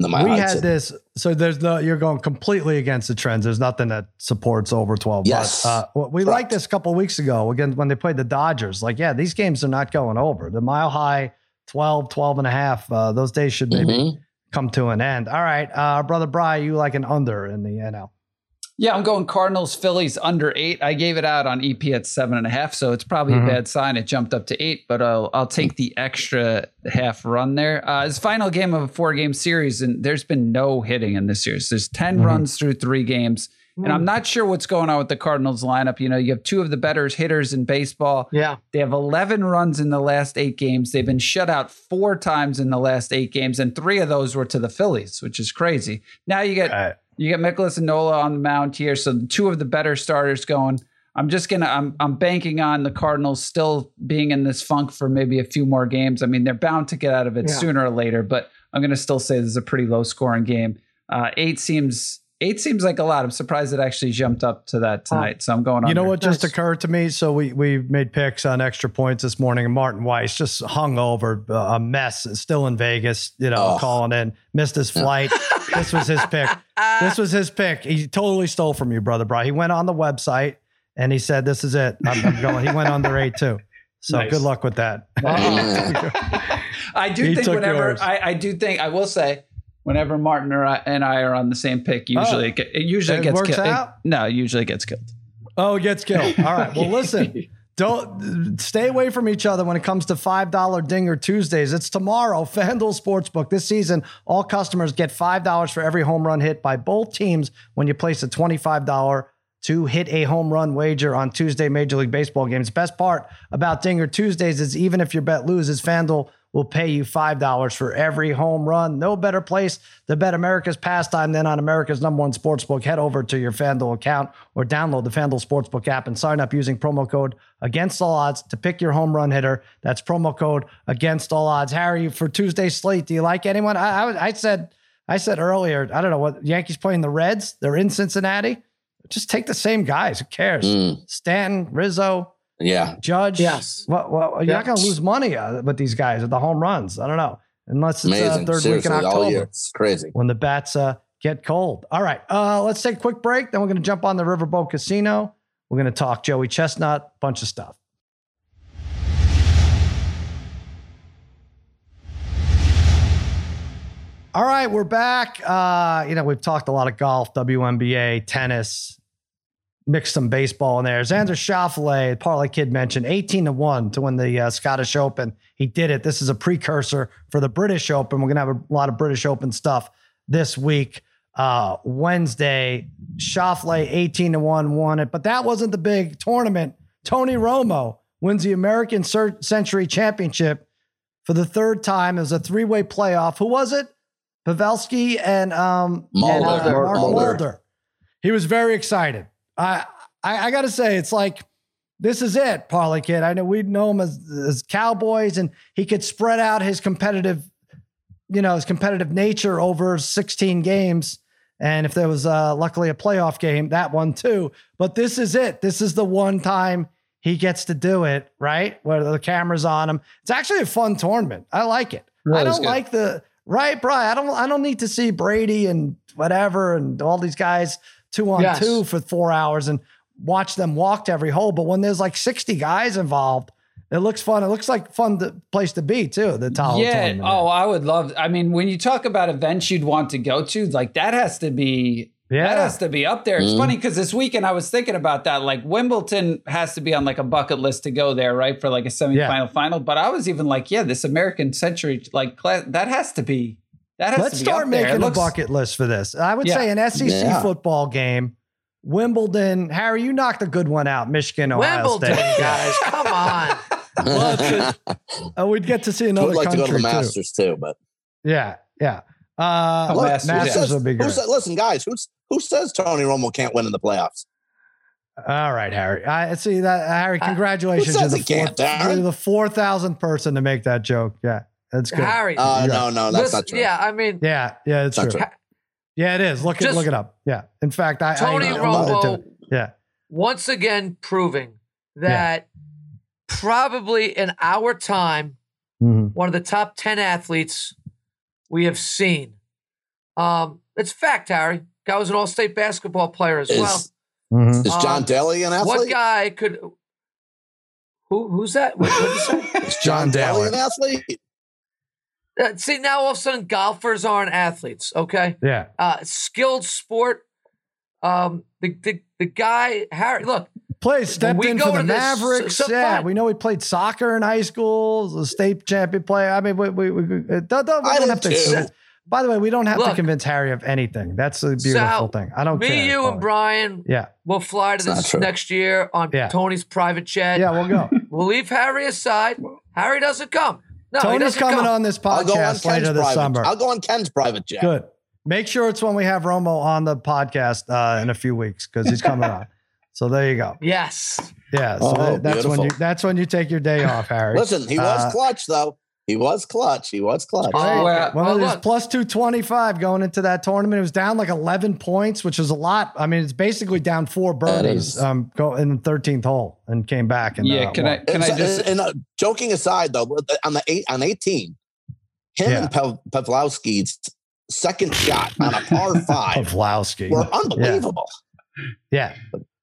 The we had this, so there's no. You're going completely against the trends. There's nothing that supports over 12. Yes. But, uh, we Correct. liked this a couple weeks ago again when they played the Dodgers. Like, yeah, these games are not going over. The mile high 12, 12 and a half. Uh, those days should maybe Mhm. come to an end. All right, uh, brother Bry, you like an under in the NL? Yeah, I'm going Cardinals, Phillies under eight. I gave it out on EP at seven and a half, so it's probably Mhm. a bad sign. It jumped up to eight, but I'll I'll take the extra half run there. Uh, it's final game of a four game series, and there's been no hitting in this series. There's 10 Mhm. runs through three games, and I'm not sure what's going on with the Cardinals lineup. You know, you have two of the better hitters in baseball. Yeah. They have 11 runs in the last eight games. They've been shut out four times in the last eight games, and three of those were to the Phillies, which is crazy. Now you get you get Mikolas and Nola on the mound here, so two of the better starters going. I'm just gonna I'm I'm banking on the Cardinals still being in this funk for maybe a few more games. I mean, they're bound to get out of it Yeah. sooner or later, but I'm gonna still say this is a pretty low scoring game. Uh, eight seems eight seems like a lot. I'm surprised it actually jumped up to that tonight. So I'm going. On. You know under. what just Nice. occurred to me? So we we made picks on extra points this morning, and Martin Weiss just hung over uh, a mess, still in Vegas. You know, Oh. calling in, missed his flight. this was his pick. This was his pick. He totally stole from you, brother Bry. He went on the website and he said, "This is it. I'm, I'm going." He went under eight too. So Nice. good luck with that. I do He think took whenever. I, I do think I will say whenever Martin or I, and I are on the same pick, usually Oh. it, get, it usually It gets works killed. No, it usually gets killed. Oh, it gets killed. All right. Well, listen. Don't stay away from each other when it comes to $5 Dinger Tuesdays. It's tomorrow, FanDuel Sportsbook. This season, all customers get $5 for every home run hit by both teams when you place a $25 to hit a home run wager on Tuesday Major League Baseball games. Best part about Dinger Tuesdays is even if your bet loses, FanDuel will pay you $5 for every home run. No better place to bet America's pastime than on America's number one sportsbook. Head over to your FanDuel account or download the FanDuel Sportsbook app and sign up using promo code against all odds to pick your home run hitter. That's promo code against all odds. Harry, for Tuesday's slate, do you like anyone? I, I, I said I said earlier, I don't know what Yankees playing the Reds. They're in Cincinnati. Just take the same guys. Who cares? Mm, Stanton, Rizzo, yeah. Judge. Yes. Well, well you're Yeah. not going to lose money uh, with these guys at the home runs. I don't know. Unless it's uh, third Seriously, week in all year. October It's crazy. when the bats uh, get cold. All right. Uh, let's take a quick break. Then we're going to jump on the Riverboat Casino. We're going to talk Joey Chestnut, bunch of stuff. All right, we're back. Uh, you know, we've talked a lot of golf, WNBA, tennis, mix some baseball in there. Xander Schauffele, Parlay Kid mentioned, 18 to 1 to win the uh, Scottish Open. He did it. This is a precursor for the British Open. We're going to have a lot of British Open stuff this week. Uh, Wednesday, Schauffele, 18 to 1 won it, but that wasn't the big tournament. Tony Romo wins the American Century Championship for the third time. It was a three way playoff. Who was it? Pavelski and, um, Mulder. and uh, Mark Mark Mulder. Mulder. He was very excited. I I, I got to say, it's like this is it, Parlay Kid. I know we know him as, as Cowboys, and he could spread out his competitive, you know, his competitive nature over 16 games. And if there was uh, luckily a playoff game, that one too. But this is it. This is the one time he gets to do it, right? Where the camera's on him. It's actually a fun tournament. I like it. Really I don't like the right, Brian. I don't. I don't need to see Brady and whatever and all these guys two on Yes. two for four hours and watch them walk to every hole. But when there's like 60 guys involved, it looks fun. It looks like fun to, place to be too. The Tahoe yeah. tournament. Oh, I would love. I mean, when you talk about events you'd want to go to, like that has to be. Yeah. That has to be up there. It's Mhm. funny because this weekend I was thinking about that. Like Wimbledon has to be on like a bucket list to go there, right? For like a semifinal final. But I was even like, yeah, this American Century, like class, that has to be. That has Let's to be start up there. Making a looks- bucket list for this. I would Yeah. say an SEC Yeah. football game, Wimbledon. Harry, you knocked a good one out. Michigan, Ohio Wimbledon, State. guys, come on. Well, it's Uh, we'd get to see another would like to go to the too. Masters too, but Yeah, yeah. Uh, look, Masters. Masters, says- would be great. said- listen, guys, who's who says Tony Romo can't win in the playoffs? All right, Harry. I see that, Harry. Uh, Congratulations! who says the fourth, you're the four thousandth person to make that joke. Yeah, that's good. Harry, Uh, Yeah. No, no, that's listen, not true. yeah, I mean, Yeah, yeah, it's true. true. Yeah, it is. Look it, Just- look it up. Yeah. In fact, I Tony I, I alluded to Romo it. Yeah. once again proving that probably in our time, Mhm. one of the top 10 athletes we have seen. Um, it's fact, Harry. Guy was an all state basketball player as Is, well. Mhm. is John Um, Daly an athlete? What guy could. Who, who's that? What did you say? Is John Daly Daly. an athlete? Uh, see, now all of a sudden golfers aren't athletes, okay? Yeah. Uh, skilled sport. Um, the, the, the guy, Harry, look, Played stepped we in for the to this- Mavericks. so yeah, fine. we know he played soccer in high school. was A state champion player. I mean, we, we, we, we don't, don't, we I don't have to. too. convince- By the way, we don't have to convince Harry of anything. That's the beautiful Sal, thing. I don't me, care. Me, you, Paul. and Brian Yeah, we'll fly to It's this next year on Yeah. Tony's private jet. yeah, we'll go. We'll leave Harry aside. Harry doesn't come. No, Tony's coming come. on this I'll on podcast Ken's later this private. summer. I'll go on Ken's private jet. Good. Make sure it's when we have Romo on the podcast uh, in a few weeks because he's coming on. So there you go. Yes. Yeah. So Oh, that- that's when you that's when you take your day off, Harry. Listen, he was Uh, clutch though. He was clutch. He was clutch. Oh, okay. well, One Well, of these plus 225 going into that tournament. It was down like 11 points, which is a lot. I mean, it's basically down four birdies um, go in the 13th hole and came back. And Yeah, uh, can I won. can I just and, uh, joking aside though, on the eight on eighteen, him Yeah. and Pav- Pavelski's second shot on a par five Pavlowski. were unbelievable. Yeah.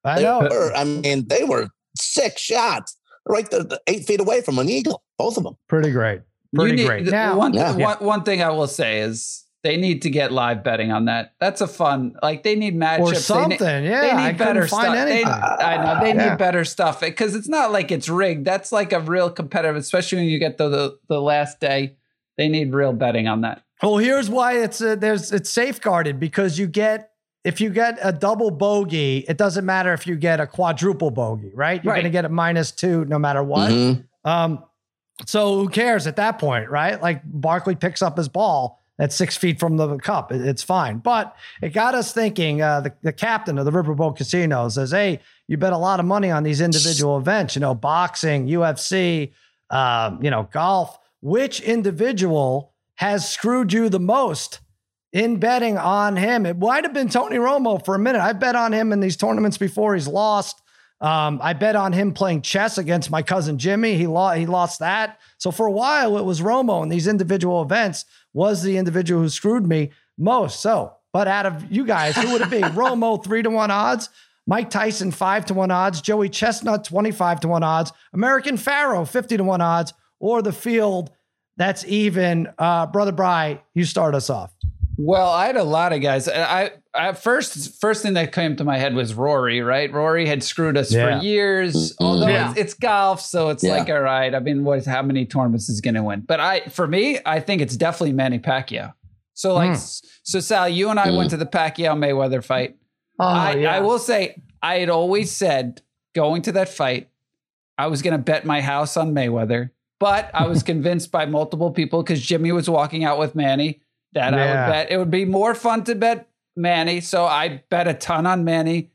I They know. were, I mean, they were six shots right there, the eight feet away from an eagle, both of them. Pretty great. You Pretty need- great. Now, one, Yeah. one, one thing I will say is they need to get live betting on that. That's a fun, like they need matchups. or They something. need- yeah. they need couldn't better find stuff. They, anything. I know they Yeah. need better stuff because it's not like it's rigged. That's like a real competitive, especially when you get to the the last day. They need real betting on that. Well, here's why it's uh, there's it's safeguarded because you get if you get a double bogey, it doesn't matter if you get a quadruple bogey, right? You're Right. going to get a minus two no matter what. Mhm. Um, so who cares at that point, right? Like Barkley picks up his ball at six feet from the cup. It's fine. But it got us thinking. Uh, the, the captain of the Riverboat Casino says, "Hey, you bet a lot of money on these individual events. You know, boxing, UFC, um, you know, golf. Which individual has screwed you the most?" In betting on him, it might have been Tony Romo for a minute. I bet on him in these tournaments before he's lost. Um, I bet on him playing chess against my cousin Jimmy. He lost. He lost that. So for a while, it was Romo in these individual events was the individual who screwed me most. So, but out of you guys, who would it be? Romo three to one odds. Mike Tyson five to one odds. Joey Chestnut twenty five to one odds. American Pharaoh fifty to one odds. Or the field that's even. Uh, Brother Bry, you start us off. Well, I had a lot of guys. I, I first first thing that came to my head was Rory. Right, Rory had screwed us Yeah. for years. Mhm. Although Yeah. it's, it's golf, so it's Yeah. like all right. I mean, what? How many tournaments is he going to win? But I, for me, I think it's definitely Manny Pacquiao. So like, Mm. so Sal, you and I went to the Pacquiao Mayweather fight. Oh, I, yeah. I will say, I had always said going to that fight, I was going to bet my house on Mayweather, but I was convinced by multiple people because Jimmy was walking out with Manny that I would bet it would be more fun to bet Manny. So I bet a ton on Manny.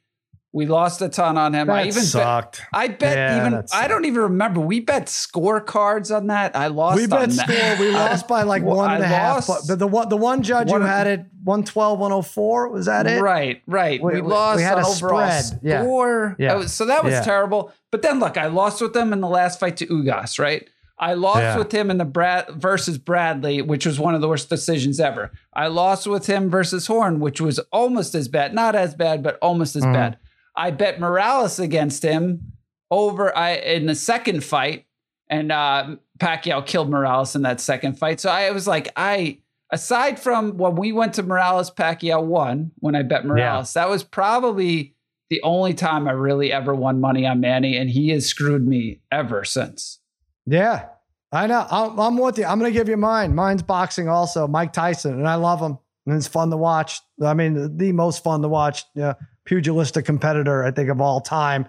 We lost a ton on him. I That even bet. I bet Yeah, even I don't even remember. We bet scorecards on that. I lost. we bet that. score. We lost by like well, one and I a half. But the one, the one judge One- who had it 112, 104. Was that it? Right, right. We- We, lost we had a spread. Yeah. score. Yeah. That was- so that was Yeah. terrible. But then look, I lost with them in the last fight to Ugas, right? I lost Yeah. with him in the Brad versus Bradley, which was one of the worst decisions ever. I lost with him versus Horn, which was almost as bad, not as bad, but almost as Mhm. bad. I bet Morales against him over I in the second fight, and uh, Pacquiao killed Morales in that second fight. So I was like, I aside from when we went to Morales, Pacquiao won when I bet Morales. That was probably the only time I really ever won money on Manny, and he has screwed me ever since. Yeah, I know. I'm, I'm with you. I'm going to give you mine. Mine's boxing also. Mike Tyson, and I love him. And it's fun to watch. I mean, the most fun to watch yeah, pugilistic competitor, I think, of all time.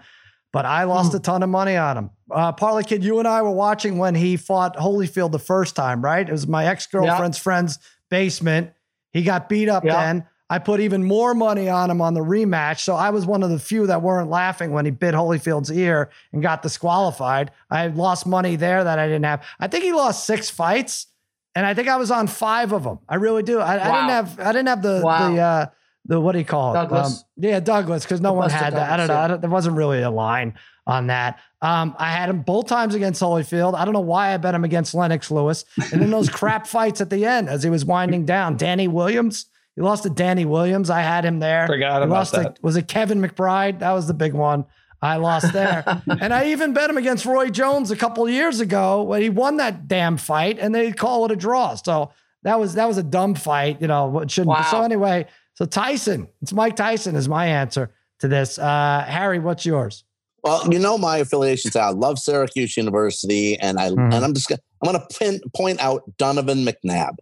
But I lost a ton of money on him. Uh, Parlay Kid, you and I were watching when he fought Holyfield the first time, right? It was my ex girlfriend's friend's basement. He got beat up Yeah. then. I put even more money on him on the rematch. So I was one of the few that weren't laughing when he bit Holyfield's ear and got disqualified. I lost money there that I didn't have. I think he lost six fights, and I think I was on five of them. I really do. I, I didn't have. I didn't have the Wow. the uh, the what do you call it? Douglas? Um, yeah, Douglas, because no The one had that. I don't know. yeah. I don't, there wasn't really a line on that. Um, I had him both times against Holyfield. I don't know why I bet him against Lennox Lewis. And then those crap fights at the end as he was winding down. Danny Williams. He lost to Danny Williams. I had him there. Forgot He about lost that. To, was it Kevin McBride? That was the big one. I lost there. and I even bet him against Roy Jones a couple years ago when he won that damn fight and they call it a draw. So that was that was a dumb fight, you know, it shouldn't Wow. so anyway, so Tyson, it's Mike Tyson is my answer to this. Uh Harry, what's yours? Well, you know my affiliations. I love Syracuse University, and I Mhm. and I'm just gonna, I'm going to pin, point out Donovan McNabb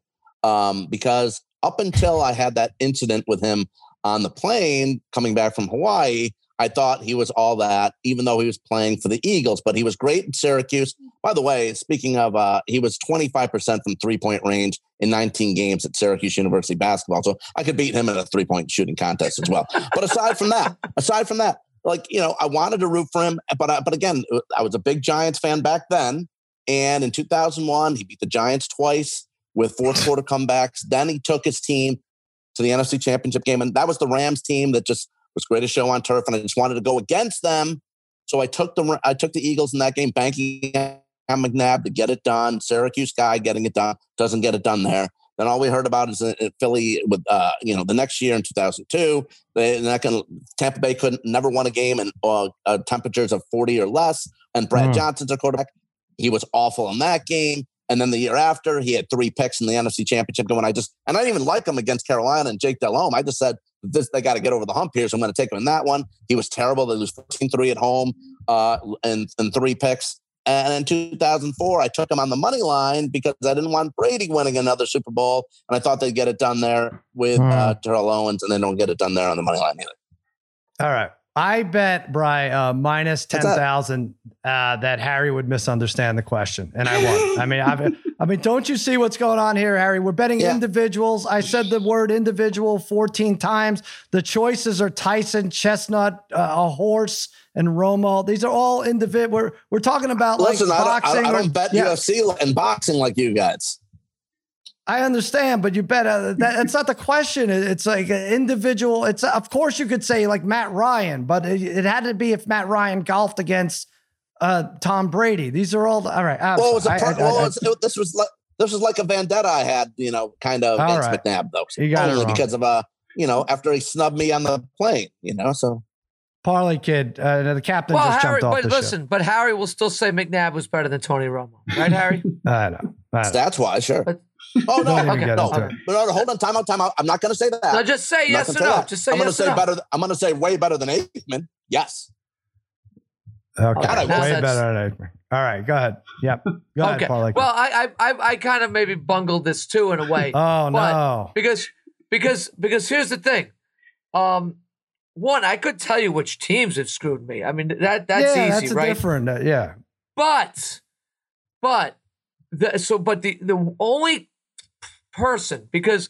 um, because up until I had that incident with him on the plane coming back from Hawaii, I thought he was all that, even though he was playing for the Eagles. But he was great in Syracuse. By the way, speaking of, uh, he was 25% from three point range in 19 games at Syracuse University basketball. So I could beat him in a three point shooting contest as well. but aside from that, aside from that, like you know, I wanted to root for him, but I, but again, I was a big Giants fan back then. And in 2001, he beat the Giants twice with fourth quarter comebacks. Then he took his team to the NFC Championship game, and that was the Rams team that just was greatest show on turf. And I just wanted to go against them, so I took the I took the Eagles in that game, banking on McNabb to get it done. Syracuse guy getting it done doesn't get it done there. Then all we heard about is in, in Philly with uh, you know the next year in 2002, they not gonna, Tampa Bay couldn't never won a game in uh, uh, temperatures of 40 or less, and Brad Mm. Johnson's our quarterback. He was awful in that game. And then the year after, he had three picks in the NFC Championship game. And I just, and I didn't even like him against Carolina and Jake Delhomme. I just said, this, they got to get over the hump here. So I'm going to take him in that one. He was terrible. They lose 14 3 at home uh, and, and three picks. And in 2004, I took him on the money line because I didn't want Brady winning another Super Bowl. And I thought they'd get it done there with uh, Terrell Owens, and they don't get it done there on the money line either. All right. I bet Bry uh, minus ten that? uh, that Harry would misunderstand the question, and I won. I mean, I've, I mean, don't you see what's going on here, Harry? We're betting Yeah. individuals. I said the word individual fourteen times. The choices are Tyson, Chestnut, uh, a horse, and Romo. These are all individual. We're we're talking about Listen, like I don't, I boxing. don't, I don't bet yeah. UFC and boxing like you guys. I understand, but you bet uh, that, that's not the question. It- It's like an individual. It's of course you could say like Matt Ryan, but it, it had to be if Matt Ryan golfed against uh, Tom Brady. These are all all right. I'm well, it was a per- I- I- well, I- it this was like this was like a vendetta I had, you know, kind of against right. McNabb though. You got it only wrong. because of uh, you know, after he snubbed me on the plane, you know. So Parlay kid, uh, the captain well, just Harry, jumped off but the listen, but Harry will still say McNabb was better than Tony Romo, right, Harry? ship. I know. Matt. Stats wise, sure. But- oh no, Don't okay, get no. into. But no, hold on, time out, time out. I'm not going to say that. No, just say I'm yes gonna or say no. that. Just say I'm going to yes say or no. better. I'm going to say way better than Aikman. Yes. Okay, God, I way better than Aikman. All right, go ahead. Yep, go ahead, Okay. Parlay. Well, I, I I I kind of maybe bungled this too in a way. oh but- no, because because because here's the thing um one i could tell you which teams have screwed me i mean that that's yeah, easy that's a right different. Uh, yeah, but but the so but the the only person because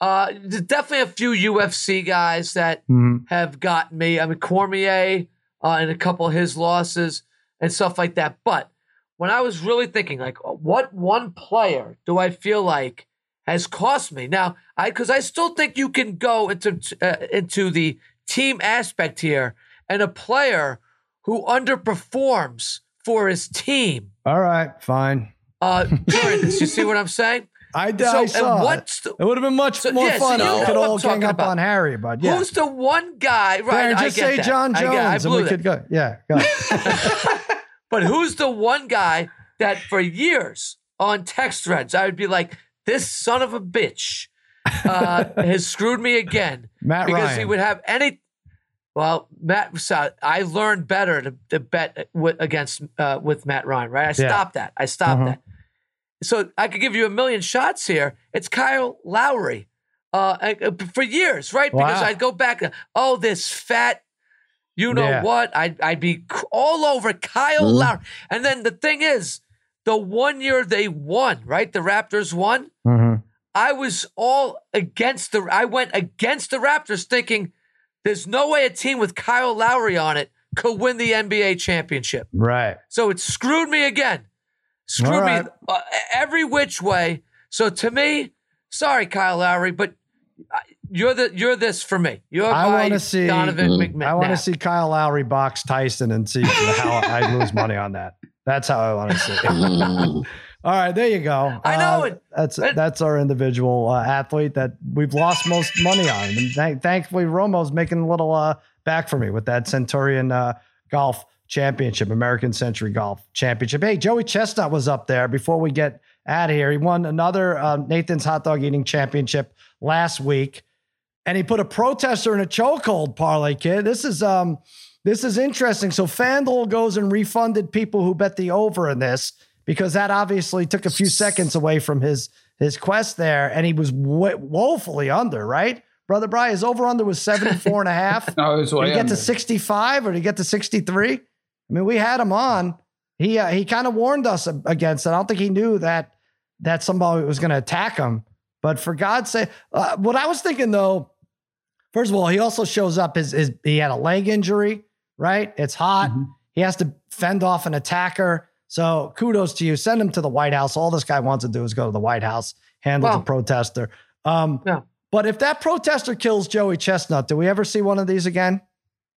uh there's definitely a few ufc guys that Mhm. have gotten me. I mean cormier uh and a couple of his losses and stuff like that. But when i was really thinking like what one player do i feel like has cost me? Now i because i still think you can go into uh, into the team aspect here and a player who underperforms for his team. All right, fine. uh during this you see what i'm saying I, so I saw it. what's the, It would have been much So, more yeah, fun you if we could all gang up about. on Harry, but yeah. who's the one guy right Darren, I just say that. Jon Jones, get- I and we that. could go. Yeah, go. But who's the one guy that for years on text threads I would be like, this son of a bitch uh, has screwed me again Matt because Ryan. he would have any. Well, Matt, so I learned better to, to bet with, against uh, with Matt Ryan. Right, I Yeah. stopped that. I stopped Mhm. that. So I could give you a million shots here. It's Kyle Lowry uh, uh, for years, right? Because I'd go back. Oh, this fat. You know Yeah. what? I'd, I'd be all over Kyle Mhm. Lowry. And then the thing is, the one year they won, right? The Raptors won. Mhm. I was all against the. I went against the Raptors, thinking there's no way a team with Kyle Lowry on it could win the NBA championship. Right. So it screwed me again. Screwed All right. me uh, every which way. So to me, sorry, Kyle Lowry, but uh, you're the you're this for me. You're I wanna see- Donovan. McMahon. I want to see Kyle Lowry box Tyson and see how I lose money on that. That's how I want to see it. Mm. All right, there you go. I know Uh, it. That's It- that's our individual uh, athlete that we've lost most money on, and thank, thankfully Romo's making a little uh, back for me with that Centurion uh, Golf Championship, American Century Golf Championship. Hey, Joey Chestnut was up there before we get out of here. He won another uh, Nathan's Hot Dog Eating Championship last week, and he put a protester in a chokehold. Parlay kid, this is um this is interesting. So FanDuel goes and refunded people who bet the over in this because that obviously took a few seconds away from his his quest there, and he was wo- woefully under. Right, brother Brian, his over under was 74 and a half. No, it was Did he get under. to 65 or did he get to 63? I mean, we had him on. He uh, he kind of warned us against it. I don't think he knew that that somebody was going to attack him. But for God's sake, uh, what I was thinking though, first of all, he also shows up. His, his he had a leg injury, right? It's hot. Mhm. He has to fend off an attacker. So kudos to you. Send him to the White House. All this guy wants to do is go to the White House, handle the protester. Um, Yeah. But if that protester kills Joey Chestnut, do we ever see one of these again?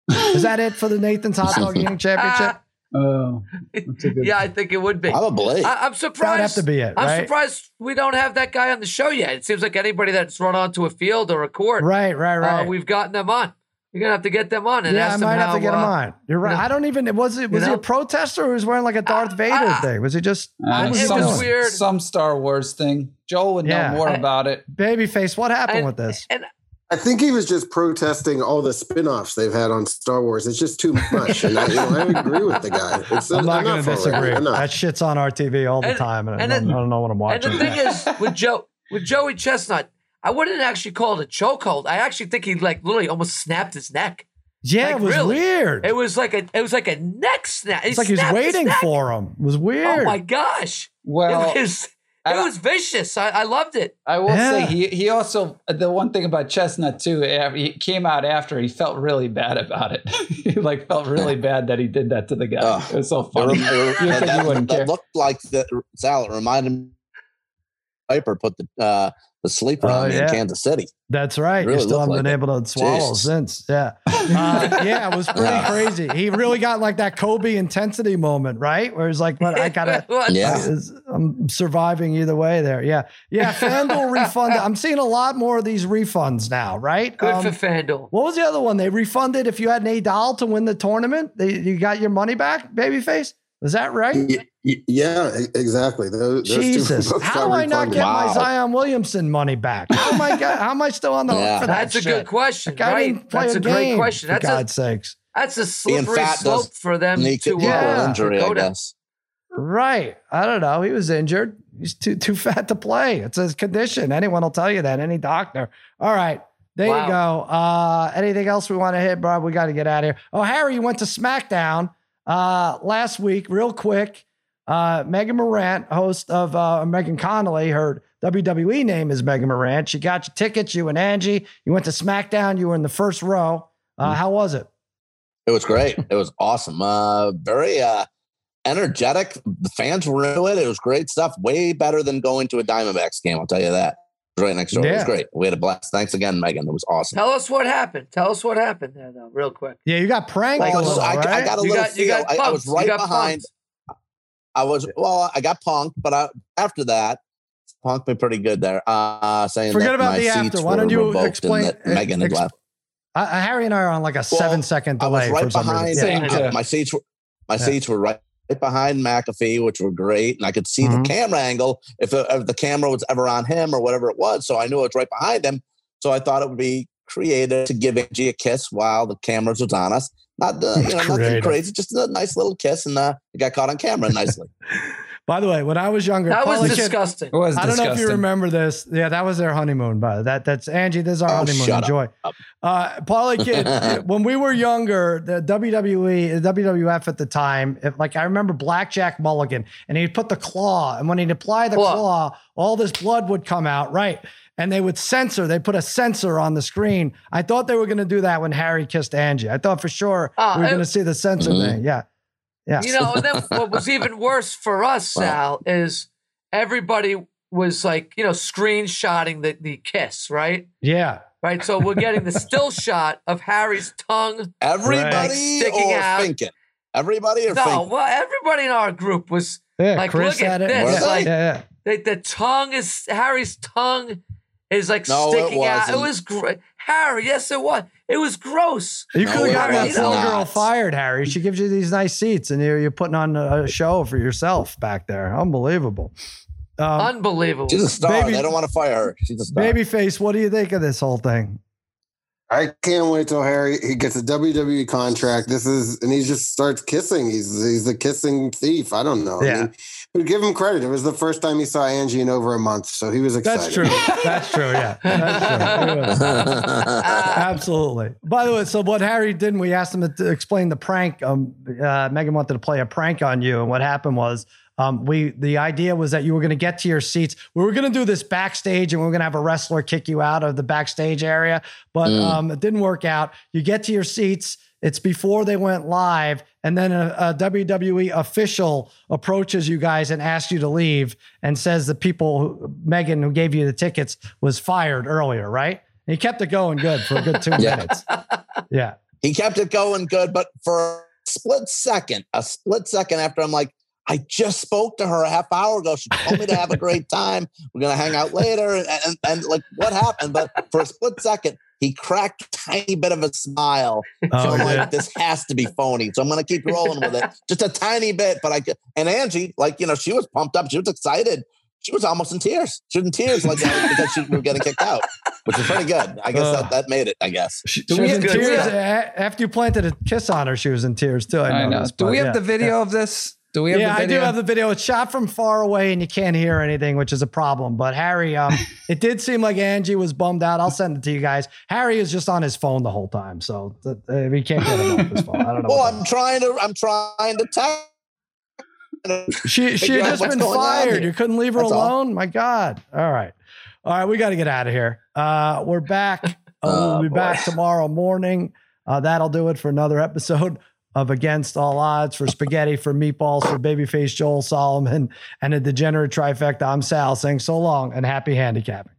Is that it for the Nathan's Hot Dog Eating Championship? Ah, Oh, that's a good. yeah, I think it would be. Probably. I, I'm That surprised. would have to be it, I'm surprised we don't have that guy on the show yet. It seems like anybody that's run onto a field or a court, Right, right, right. uh, we've gotten them on. You're gonna have to get them on and yeah, I ask them might how. have to get him uh, on. You're right. you know- I don't even. Was it? Was he know? a protester or was wearing like a Darth Uh, Vader uh, thing? Was he just Uh, what was he it some, was doing? weird. some Star Wars thing. Joel would know Yeah. more I- about it. Babyface? What happened And- with this? And I think he was just protesting all the spin-offs they've had on Star Wars. It's just too much. And I, you know, I agree with the guy. It's I'm not going to disagree. Enough. That shit's on our TV all the time, and, and I, don't, then- I don't know what I'm watching. and the thing is, with Joe, with Joey Chestnut, I wouldn't actually call it a chokehold. I actually think he like literally almost snapped his neck. yeah, like, it was really? weird. It was like a, it was like a neck snap. it's like he was waiting for him. It was weird. Oh my gosh! Well, it was, I- it was vicious. I, I loved it. I will Yeah. say he he also the one thing about Chestnut too. af- He came out after he felt really bad about it. he like felt really bad that he did that to the guy. Ugh. it was so funny. rem- it rem- You that, think you wouldn't that looked like the Sal. It reminded me. Piper put the uh, the sleeper Oh, on me yeah. in Kansas City. That's right. Really you still haven't been like able to swallow Jesus. since. Yeah. Uh, yeah, it was pretty Yeah. crazy. He really got like that Kobe intensity moment, right? Where he's like, but I gotta Yeah. is- I'm surviving either way there. Yeah. Yeah. FanDuel refunded. I'm seeing a lot more of these refunds now, right? Good Um, for FanDuel. what was the other one? They refunded if you had Nadal to win the tournament, they, you got your money back, babyface? Was that right? Y- y- Yeah, exactly. Those, those Jesus, both how got do I not refunded. get my Zion Williamson money back? How am I get, How am I still on the hook Yeah. for that? That's a good question, That guy right? didn't play That's a, a great game, question. For That's a sakes. that's a slippery slope for them to, it Yeah. uh, injury, to I go down. guess. Right. I don't know. He was injured. He's too too fat to play. It's his condition. Anyone will tell you that. Any doctor. All right. There you go. Uh, anything else we want to hit, bro? We got to get out of here. Oh, Harry, you went to SmackDown uh, last week, real quick. Uh, Megan Morant, host of uh, Megan Connolly, her WWE name is Megan Morant. She got your tickets, you and Angie. You went to SmackDown. You were in the first row. Uh, how was it? It was great. it was awesome. Uh, very uh, energetic. The fans were into it. It was great stuff. Way better than going to a Diamondbacks game. I'll tell you that. It was right next door. It was great. We had a blast. Thanks again, Megan. It was awesome. Tell us what happened. Tell us what happened there, though, real quick. Yeah, you got pranked Well, a little, I, I right? got a You little got you got I. I was right behind. punked. I was well. I got punked, but I, after that, punked me pretty good there. Uh, saying Forget that about my the seats after. Why were don't you and explain- that Megan had ex- left. Uh, Harry and I are on like a seven second I was right behind. reason. Same uh, my seats were my Yeah. seats were right, right behind McAfee, which were great, and I could see Mhm. the camera angle if, the- if the camera was ever on him or whatever it was. So I knew it was right behind him. So I thought it would be creative to give Angie a kiss while the cameras was on us. Not the, you know nothing crazy, just a nice little kiss, and uh, it got caught on camera nicely. By the way, when I was younger, That was Parlay Kid- disgusting. It was I don't know if you remember this. Yeah, that was their honeymoon. But that that's Angie. This is our Oh, honeymoon. shut Enjoy. up. Uh, Parlay Kid. when we were younger, the WWE, the WWF at the time, if, like I remember Blackjack Mulligan, and he'd put the claw, and when he'd apply the Claw. claw, all this blood would come out. Right. And they would censor. They put a censor on the screen. I thought they were going to do that when Harry kissed Angie. I thought for sure Ah, we were going to see the censor Mhm. thing. Yeah. Yeah. You know, and then what was even worse for us, Wow. Sal, is everybody was like, you know, screenshotting the, the kiss, right? yeah. Right. So we're getting the still shot of Harry's tongue. Everybody Sticking or out. thinking? Everybody or No, thinking? well, everybody in our group was Yeah. Like, Chris look at it. this, Yeah. like- yeah. yeah. the, the tongue is Harry's tongue is like No, it sticking out. It was great. Harry, yes, it was. It was gross. You could have it gotten that was poor girl fired, Harry. She gives you these nice seats, and you're, you're putting on a show for yourself back there. Unbelievable. Um, Unbelievable. She's a star. Baby- they don't want to fire her. She's a star. Babyface, what do you think of this whole thing? I can't wait till Harry he gets a WWE contract. This is and he just starts kissing. He's he's a kissing thief. I don't know. Yeah. I mean, but give him credit. It was the first time he saw Angie in over a month, so he was excited. That's true. That's true. Yeah, that's true. Absolutely. By the way, so what Harry didn't we asked him to explain the prank. Um, uh, Megan wanted to play a prank on you, and what happened was, um, we the idea was that you were going to get to your seats. We were going to do this backstage, and we were going to have a wrestler kick you out of the backstage area, but Mm. um, it didn't work out. You get to your seats. It's before they went live, and then a, a WWE official approaches you guys and asks you to leave, and says the people, who, Megan, who gave you the tickets, was fired earlier, right? And he kept it going good for a good two Yeah. minutes. Yeah. he kept it going good, but for a split second, a split second after I'm like, I just spoke to her a half hour ago. She told me to have a great time. We're gonna hang out later, and, and, and like what happened? But for a split second, he cracked a tiny bit of a smile. So Oh, I'm yeah. like, this has to be phony. So I'm gonna keep rolling with it, just a tiny bit. But I could- and Angie, like you know, she was pumped up. She was excited. She was almost in tears. She was in tears like that because she was getting kicked out, which is pretty good. I guess Ugh. that, that made it. I guess. She, she was in tears. Yeah. After you planted a kiss on her, she was in tears too. I, I know. noticed, Do but we have yeah. the video of this? Do we have yeah, the I do have the video. It's shot from far away and you can't hear anything, which is a problem. But Harry, um, it did seem like Angie was bummed out. I'll send it to you guys. Harry is just on his phone the whole time, so th- uh, we can't get him off his phone. I don't know. Well, I'm trying to. I'm trying to tell. she she had just been fired. You couldn't leave her That's all. alone. My God. All right, all right. We got to get out of here. Uh, we're back. Uh, Oh, we'll be boy. back tomorrow morning. Uh, that'll do it for another episode of Against All Odds for Spaghetti, for Meatballs, for Babyface Joel Solomon, and a degenerate trifecta. I'm Sal saying so long and happy handicapping.